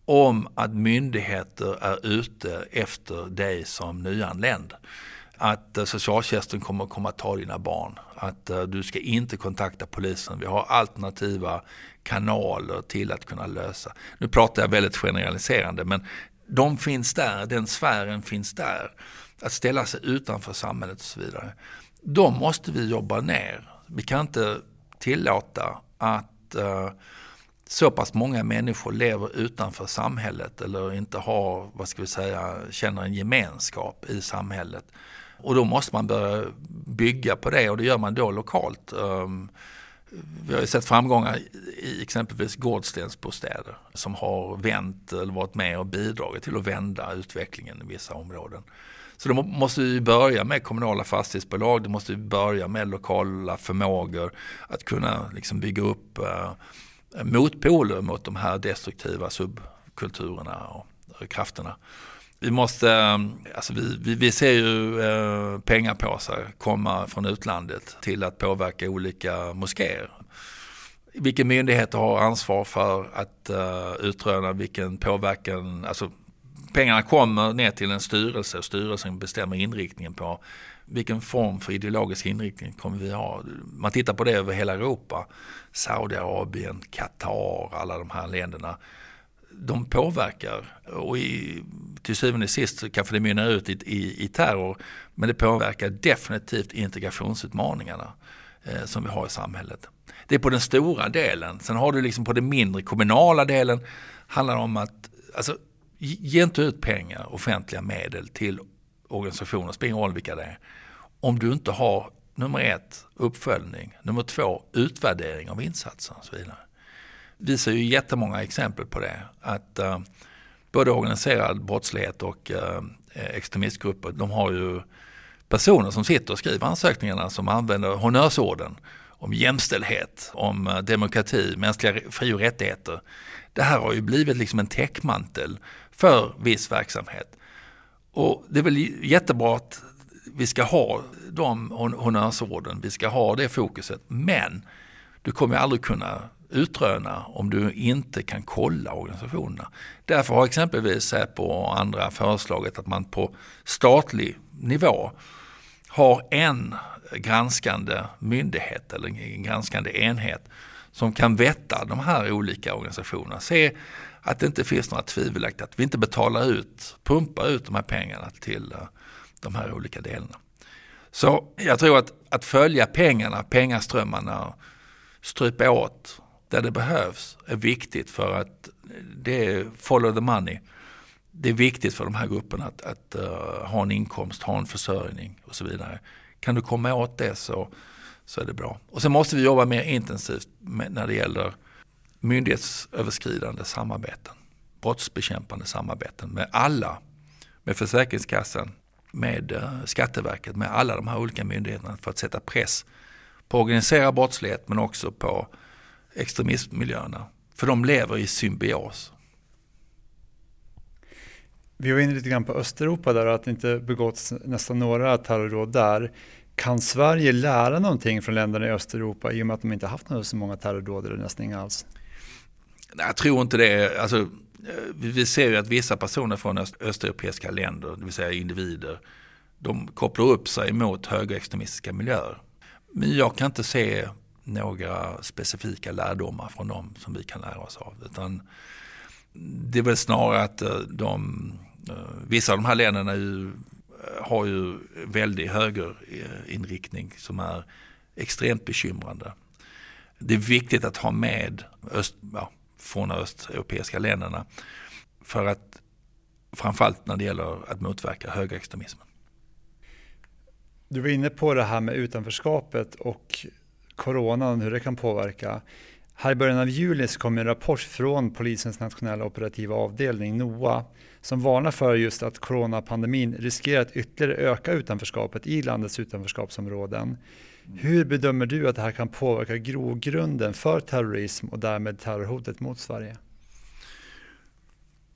Speaker 3: om att myndigheter är ute efter dig som nyanländ. Att eh, socialtjänsten kommer att komma att ta dina barn. Att eh, du ska inte kontakta polisen. Vi har alternativa kanaler till att kunna lösa. Nu pratar jag väldigt generaliserande men de finns där, den sfären finns där. Att ställa sig utanför samhället och så vidare. De måste vi jobba ner. Vi kan inte tillåta att uh, så pass många människor lever utanför samhället eller inte har, vad ska vi säga, känner en gemenskap i samhället. Och då måste man börja bygga på det och det gör man då lokalt. Ehm, vi har ju sett framgångar i exempelvis Gårdstensbostäder som har vänt eller varit med och bidragit till att vända utvecklingen i vissa områden. Så då måste vi börja med kommunala fastighetsbolag, det måste vi börja med lokala förmågor att kunna liksom bygga upp eh, motpoler mot de här destruktiva subkulturerna och eh, krafterna. Vi måste, eh, alltså vi, vi, vi ser ju eh, pengapåsar komma från utlandet till att påverka olika moskéer. Vilken myndighet har ansvar för att eh, utröna vilken påverkan, alltså pengarna kommer ner till en styrelse och styrelsen bestämmer inriktningen på vilken form för ideologisk inriktning kommer vi ha. Man tittar på det över hela Europa, Saudiarabien, Qatar, alla de här länderna de påverkar och i, till syvende och sist så kanske det mynnar ut i, i, i terror men det påverkar definitivt integrationsutmaningarna eh, som vi har i samhället. Det är på den stora delen. Sen har du liksom på den mindre kommunala delen handlar om att alltså, ge inte ut pengar, offentliga medel till organisationer, spelar ingen roll vilka det är. Om du inte har nummer ett, uppföljning, nummer två, utvärdering av insatsen och så vidare visar ju jättemånga exempel på det. Att uh, både organiserad brottslighet och uh, extremistgrupper, de har ju personer som sitter och skriver ansökningarna som använder honnörsorden om jämställdhet, om demokrati, mänskliga fri och rättigheter. Det här har ju blivit liksom en täckmantel för viss verksamhet. Och det är väl jättebra att vi ska ha de honnörsorden, vi ska ha det fokuset. Men du kommer aldrig kunna utröna om du inte kan kolla organisationerna. Därför har exempelvis Säpo och andra föreslagit att man på statlig nivå har en granskande myndighet eller en granskande enhet som kan vätta de här olika organisationerna. Se att det inte finns några tvivelaktiga, att vi inte betalar ut, pumpar ut de här pengarna till eh, de här olika delarna. Så jag tror att, att följa pengarna, pengaströmmarna, strypa åt där det behövs är viktigt för att det är follow the money. Det är viktigt för de här grupperna att, att uh, ha en inkomst, ha en försörjning och så vidare. Kan du komma åt det så, så är det bra. Och sen måste vi jobba mer intensivt med, när det gäller myndighetsöverskridande samarbeten. Brottsbekämpande samarbeten med alla. Med Försäkringskassan, med uh, Skatteverket, med alla de här olika myndigheterna för att sätta press på organiserad brottslighet men också på extremistmiljöerna. För de lever i symbios.
Speaker 2: Vi var inne lite grann på Östeuropa där och att det inte begåtts nästan några terrordåd där. Kan Sverige lära någonting från länderna i Östeuropa i och med att de inte haft så många terrordåd eller nästan inga alls?
Speaker 3: Jag tror inte det. Alltså, vi ser ju att vissa personer från öst, östeuropeiska länder, det vill säga individer, de kopplar upp sig mot högerextremistiska miljöer. Men jag kan inte se några specifika lärdomar från dem som vi kan lära oss av. Utan det är väl snarare att eh, de, eh, vissa av de här länderna ju, eh, har ju väldigt högerinriktning som är extremt bekymrande. Det är viktigt att ha med öst, ja, från östeuropeiska länderna för att framförallt när det gäller att motverka högerextremismen.
Speaker 2: Du var inne på det här med utanförskapet och coronan, hur det kan påverka. Här i början av juli så kom en rapport från polisens nationella operativa avdelning, NOA, som varnar för just att coronapandemin riskerar att ytterligare öka utanförskapet i landets utanförskapsområden. Hur bedömer du att det här kan påverka grogrunden för terrorism och därmed terrorhotet mot Sverige?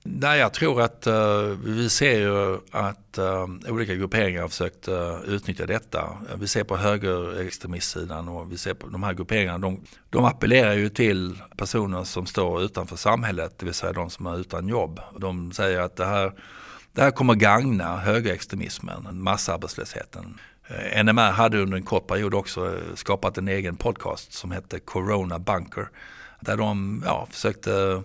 Speaker 3: Nej, jag tror att uh, vi ser ju att uh, olika grupperingar har försökt uh, utnyttja detta. Vi ser på högerextremistsidan och vi ser på de här grupperingarna. De, de appellerar ju till personer som står utanför samhället, det vill säga de som är utan jobb. De säger att det här, det här kommer gagna högerextremismen, massarbetslösheten. NMR hade under en kort period också skapat en egen podcast som hette Corona Bunker. Där de ja, försökte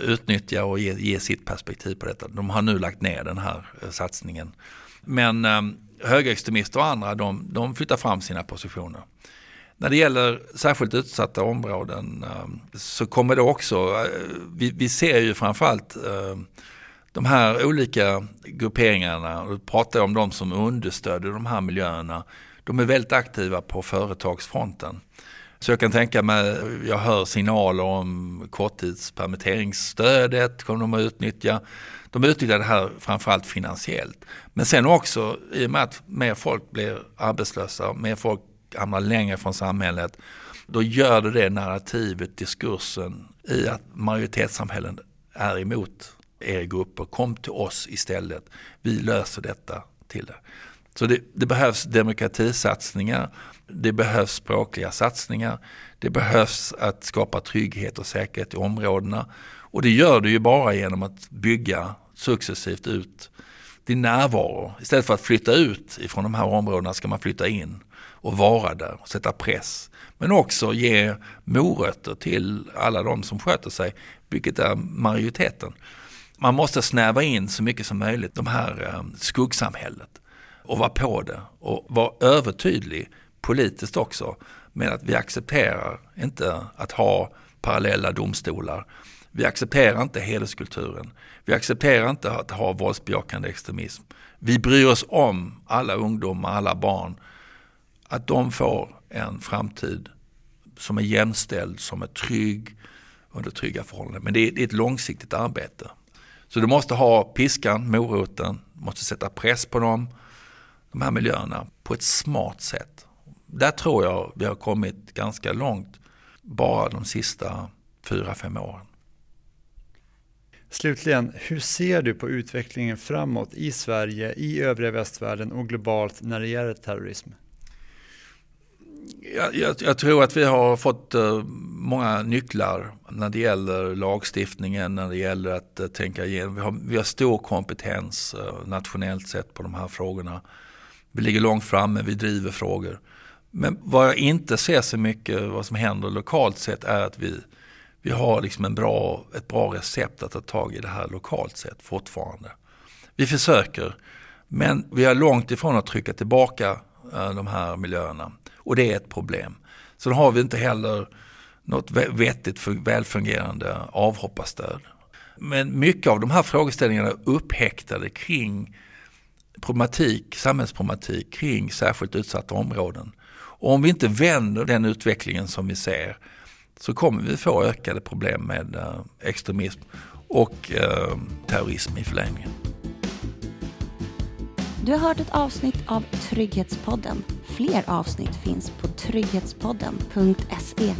Speaker 3: utnyttja och ge, ge, sitt perspektiv på detta. De har nu lagt ner den här eh, satsningen. Men eh, högerextremister och andra de, de flyttar fram sina positioner. När det gäller särskilt utsatta områden eh, så kommer det också, eh, vi, vi, ser ju framförallt eh, de här olika grupperingarna, och pratar om de som understödjer de här miljöerna, de är väldigt aktiva på företagsfronten. Så jag kan tänka mig, jag hör signaler om korttidspermitteringsstödet kommer de att utnyttja. De utnyttjar det här framförallt finansiellt. Men sen också i och med att mer folk blir arbetslösa, mer folk hamnar längre från samhället. Då gör det det narrativet, diskursen i att majoritetssamhällen är emot er grupper. Kom till oss istället. Vi löser detta till er. Så det, det behövs demokratisatsningar det behövs språkliga satsningar. Det behövs att skapa trygghet och säkerhet i områdena. Och det gör du ju bara genom att bygga successivt ut din närvaro. Istället för att flytta ut ifrån de här områdena ska man flytta in och vara där och sätta press. Men också ge morötter till alla de som sköter sig, vilket är majoriteten. Man måste snäva in så mycket som möjligt de här eh, skuggsamhället och vara på det och vara övertydlig politiskt också med att vi accepterar inte att ha parallella domstolar. Vi accepterar inte hederskulturen. Vi accepterar inte att ha våldsbejakande extremism. Vi bryr oss om alla ungdomar, alla barn. Att de får en framtid som är jämställd, som är trygg under trygga förhållanden. Men det är, det är ett långsiktigt arbete. Så du måste ha piskan, moroten, måste sätta press på dem, de här miljöerna på ett smart sätt där tror jag vi har kommit ganska långt bara de sista fyra, fem åren.
Speaker 2: Slutligen, hur ser du på utvecklingen framåt i Sverige, i övriga västvärlden och globalt när det gäller terrorism?
Speaker 3: Jag, jag, jag, tror att vi har fått uh, många nycklar när det gäller lagstiftningen, när det gäller att uh, tänka igenom. Vi har, vi har stor kompetens uh, nationellt sett på de här frågorna. Vi ligger långt framme, vi driver frågor. Men vad jag inte ser så mycket vad som händer lokalt sett är att vi, vi har liksom en bra, ett bra recept att ta tag i det här lokalt sett fortfarande. Vi försöker, men vi är långt ifrån att trycka tillbaka eh, de här miljöerna. Och det är ett problem. Så då har vi inte heller något vettigt, välfungerande avhopparstöd. Men mycket av de här frågeställningarna är upphäktade kring problematik, samhällsproblematik kring särskilt utsatta områden. Och om vi inte vänder den utvecklingen som vi ser så kommer vi få ökade problem med eh, extremism och eh, terrorism i förlängningen.
Speaker 4: Du har hört ett avsnitt av Trygghetspodden. Fler avsnitt finns på trygghetspodden.se.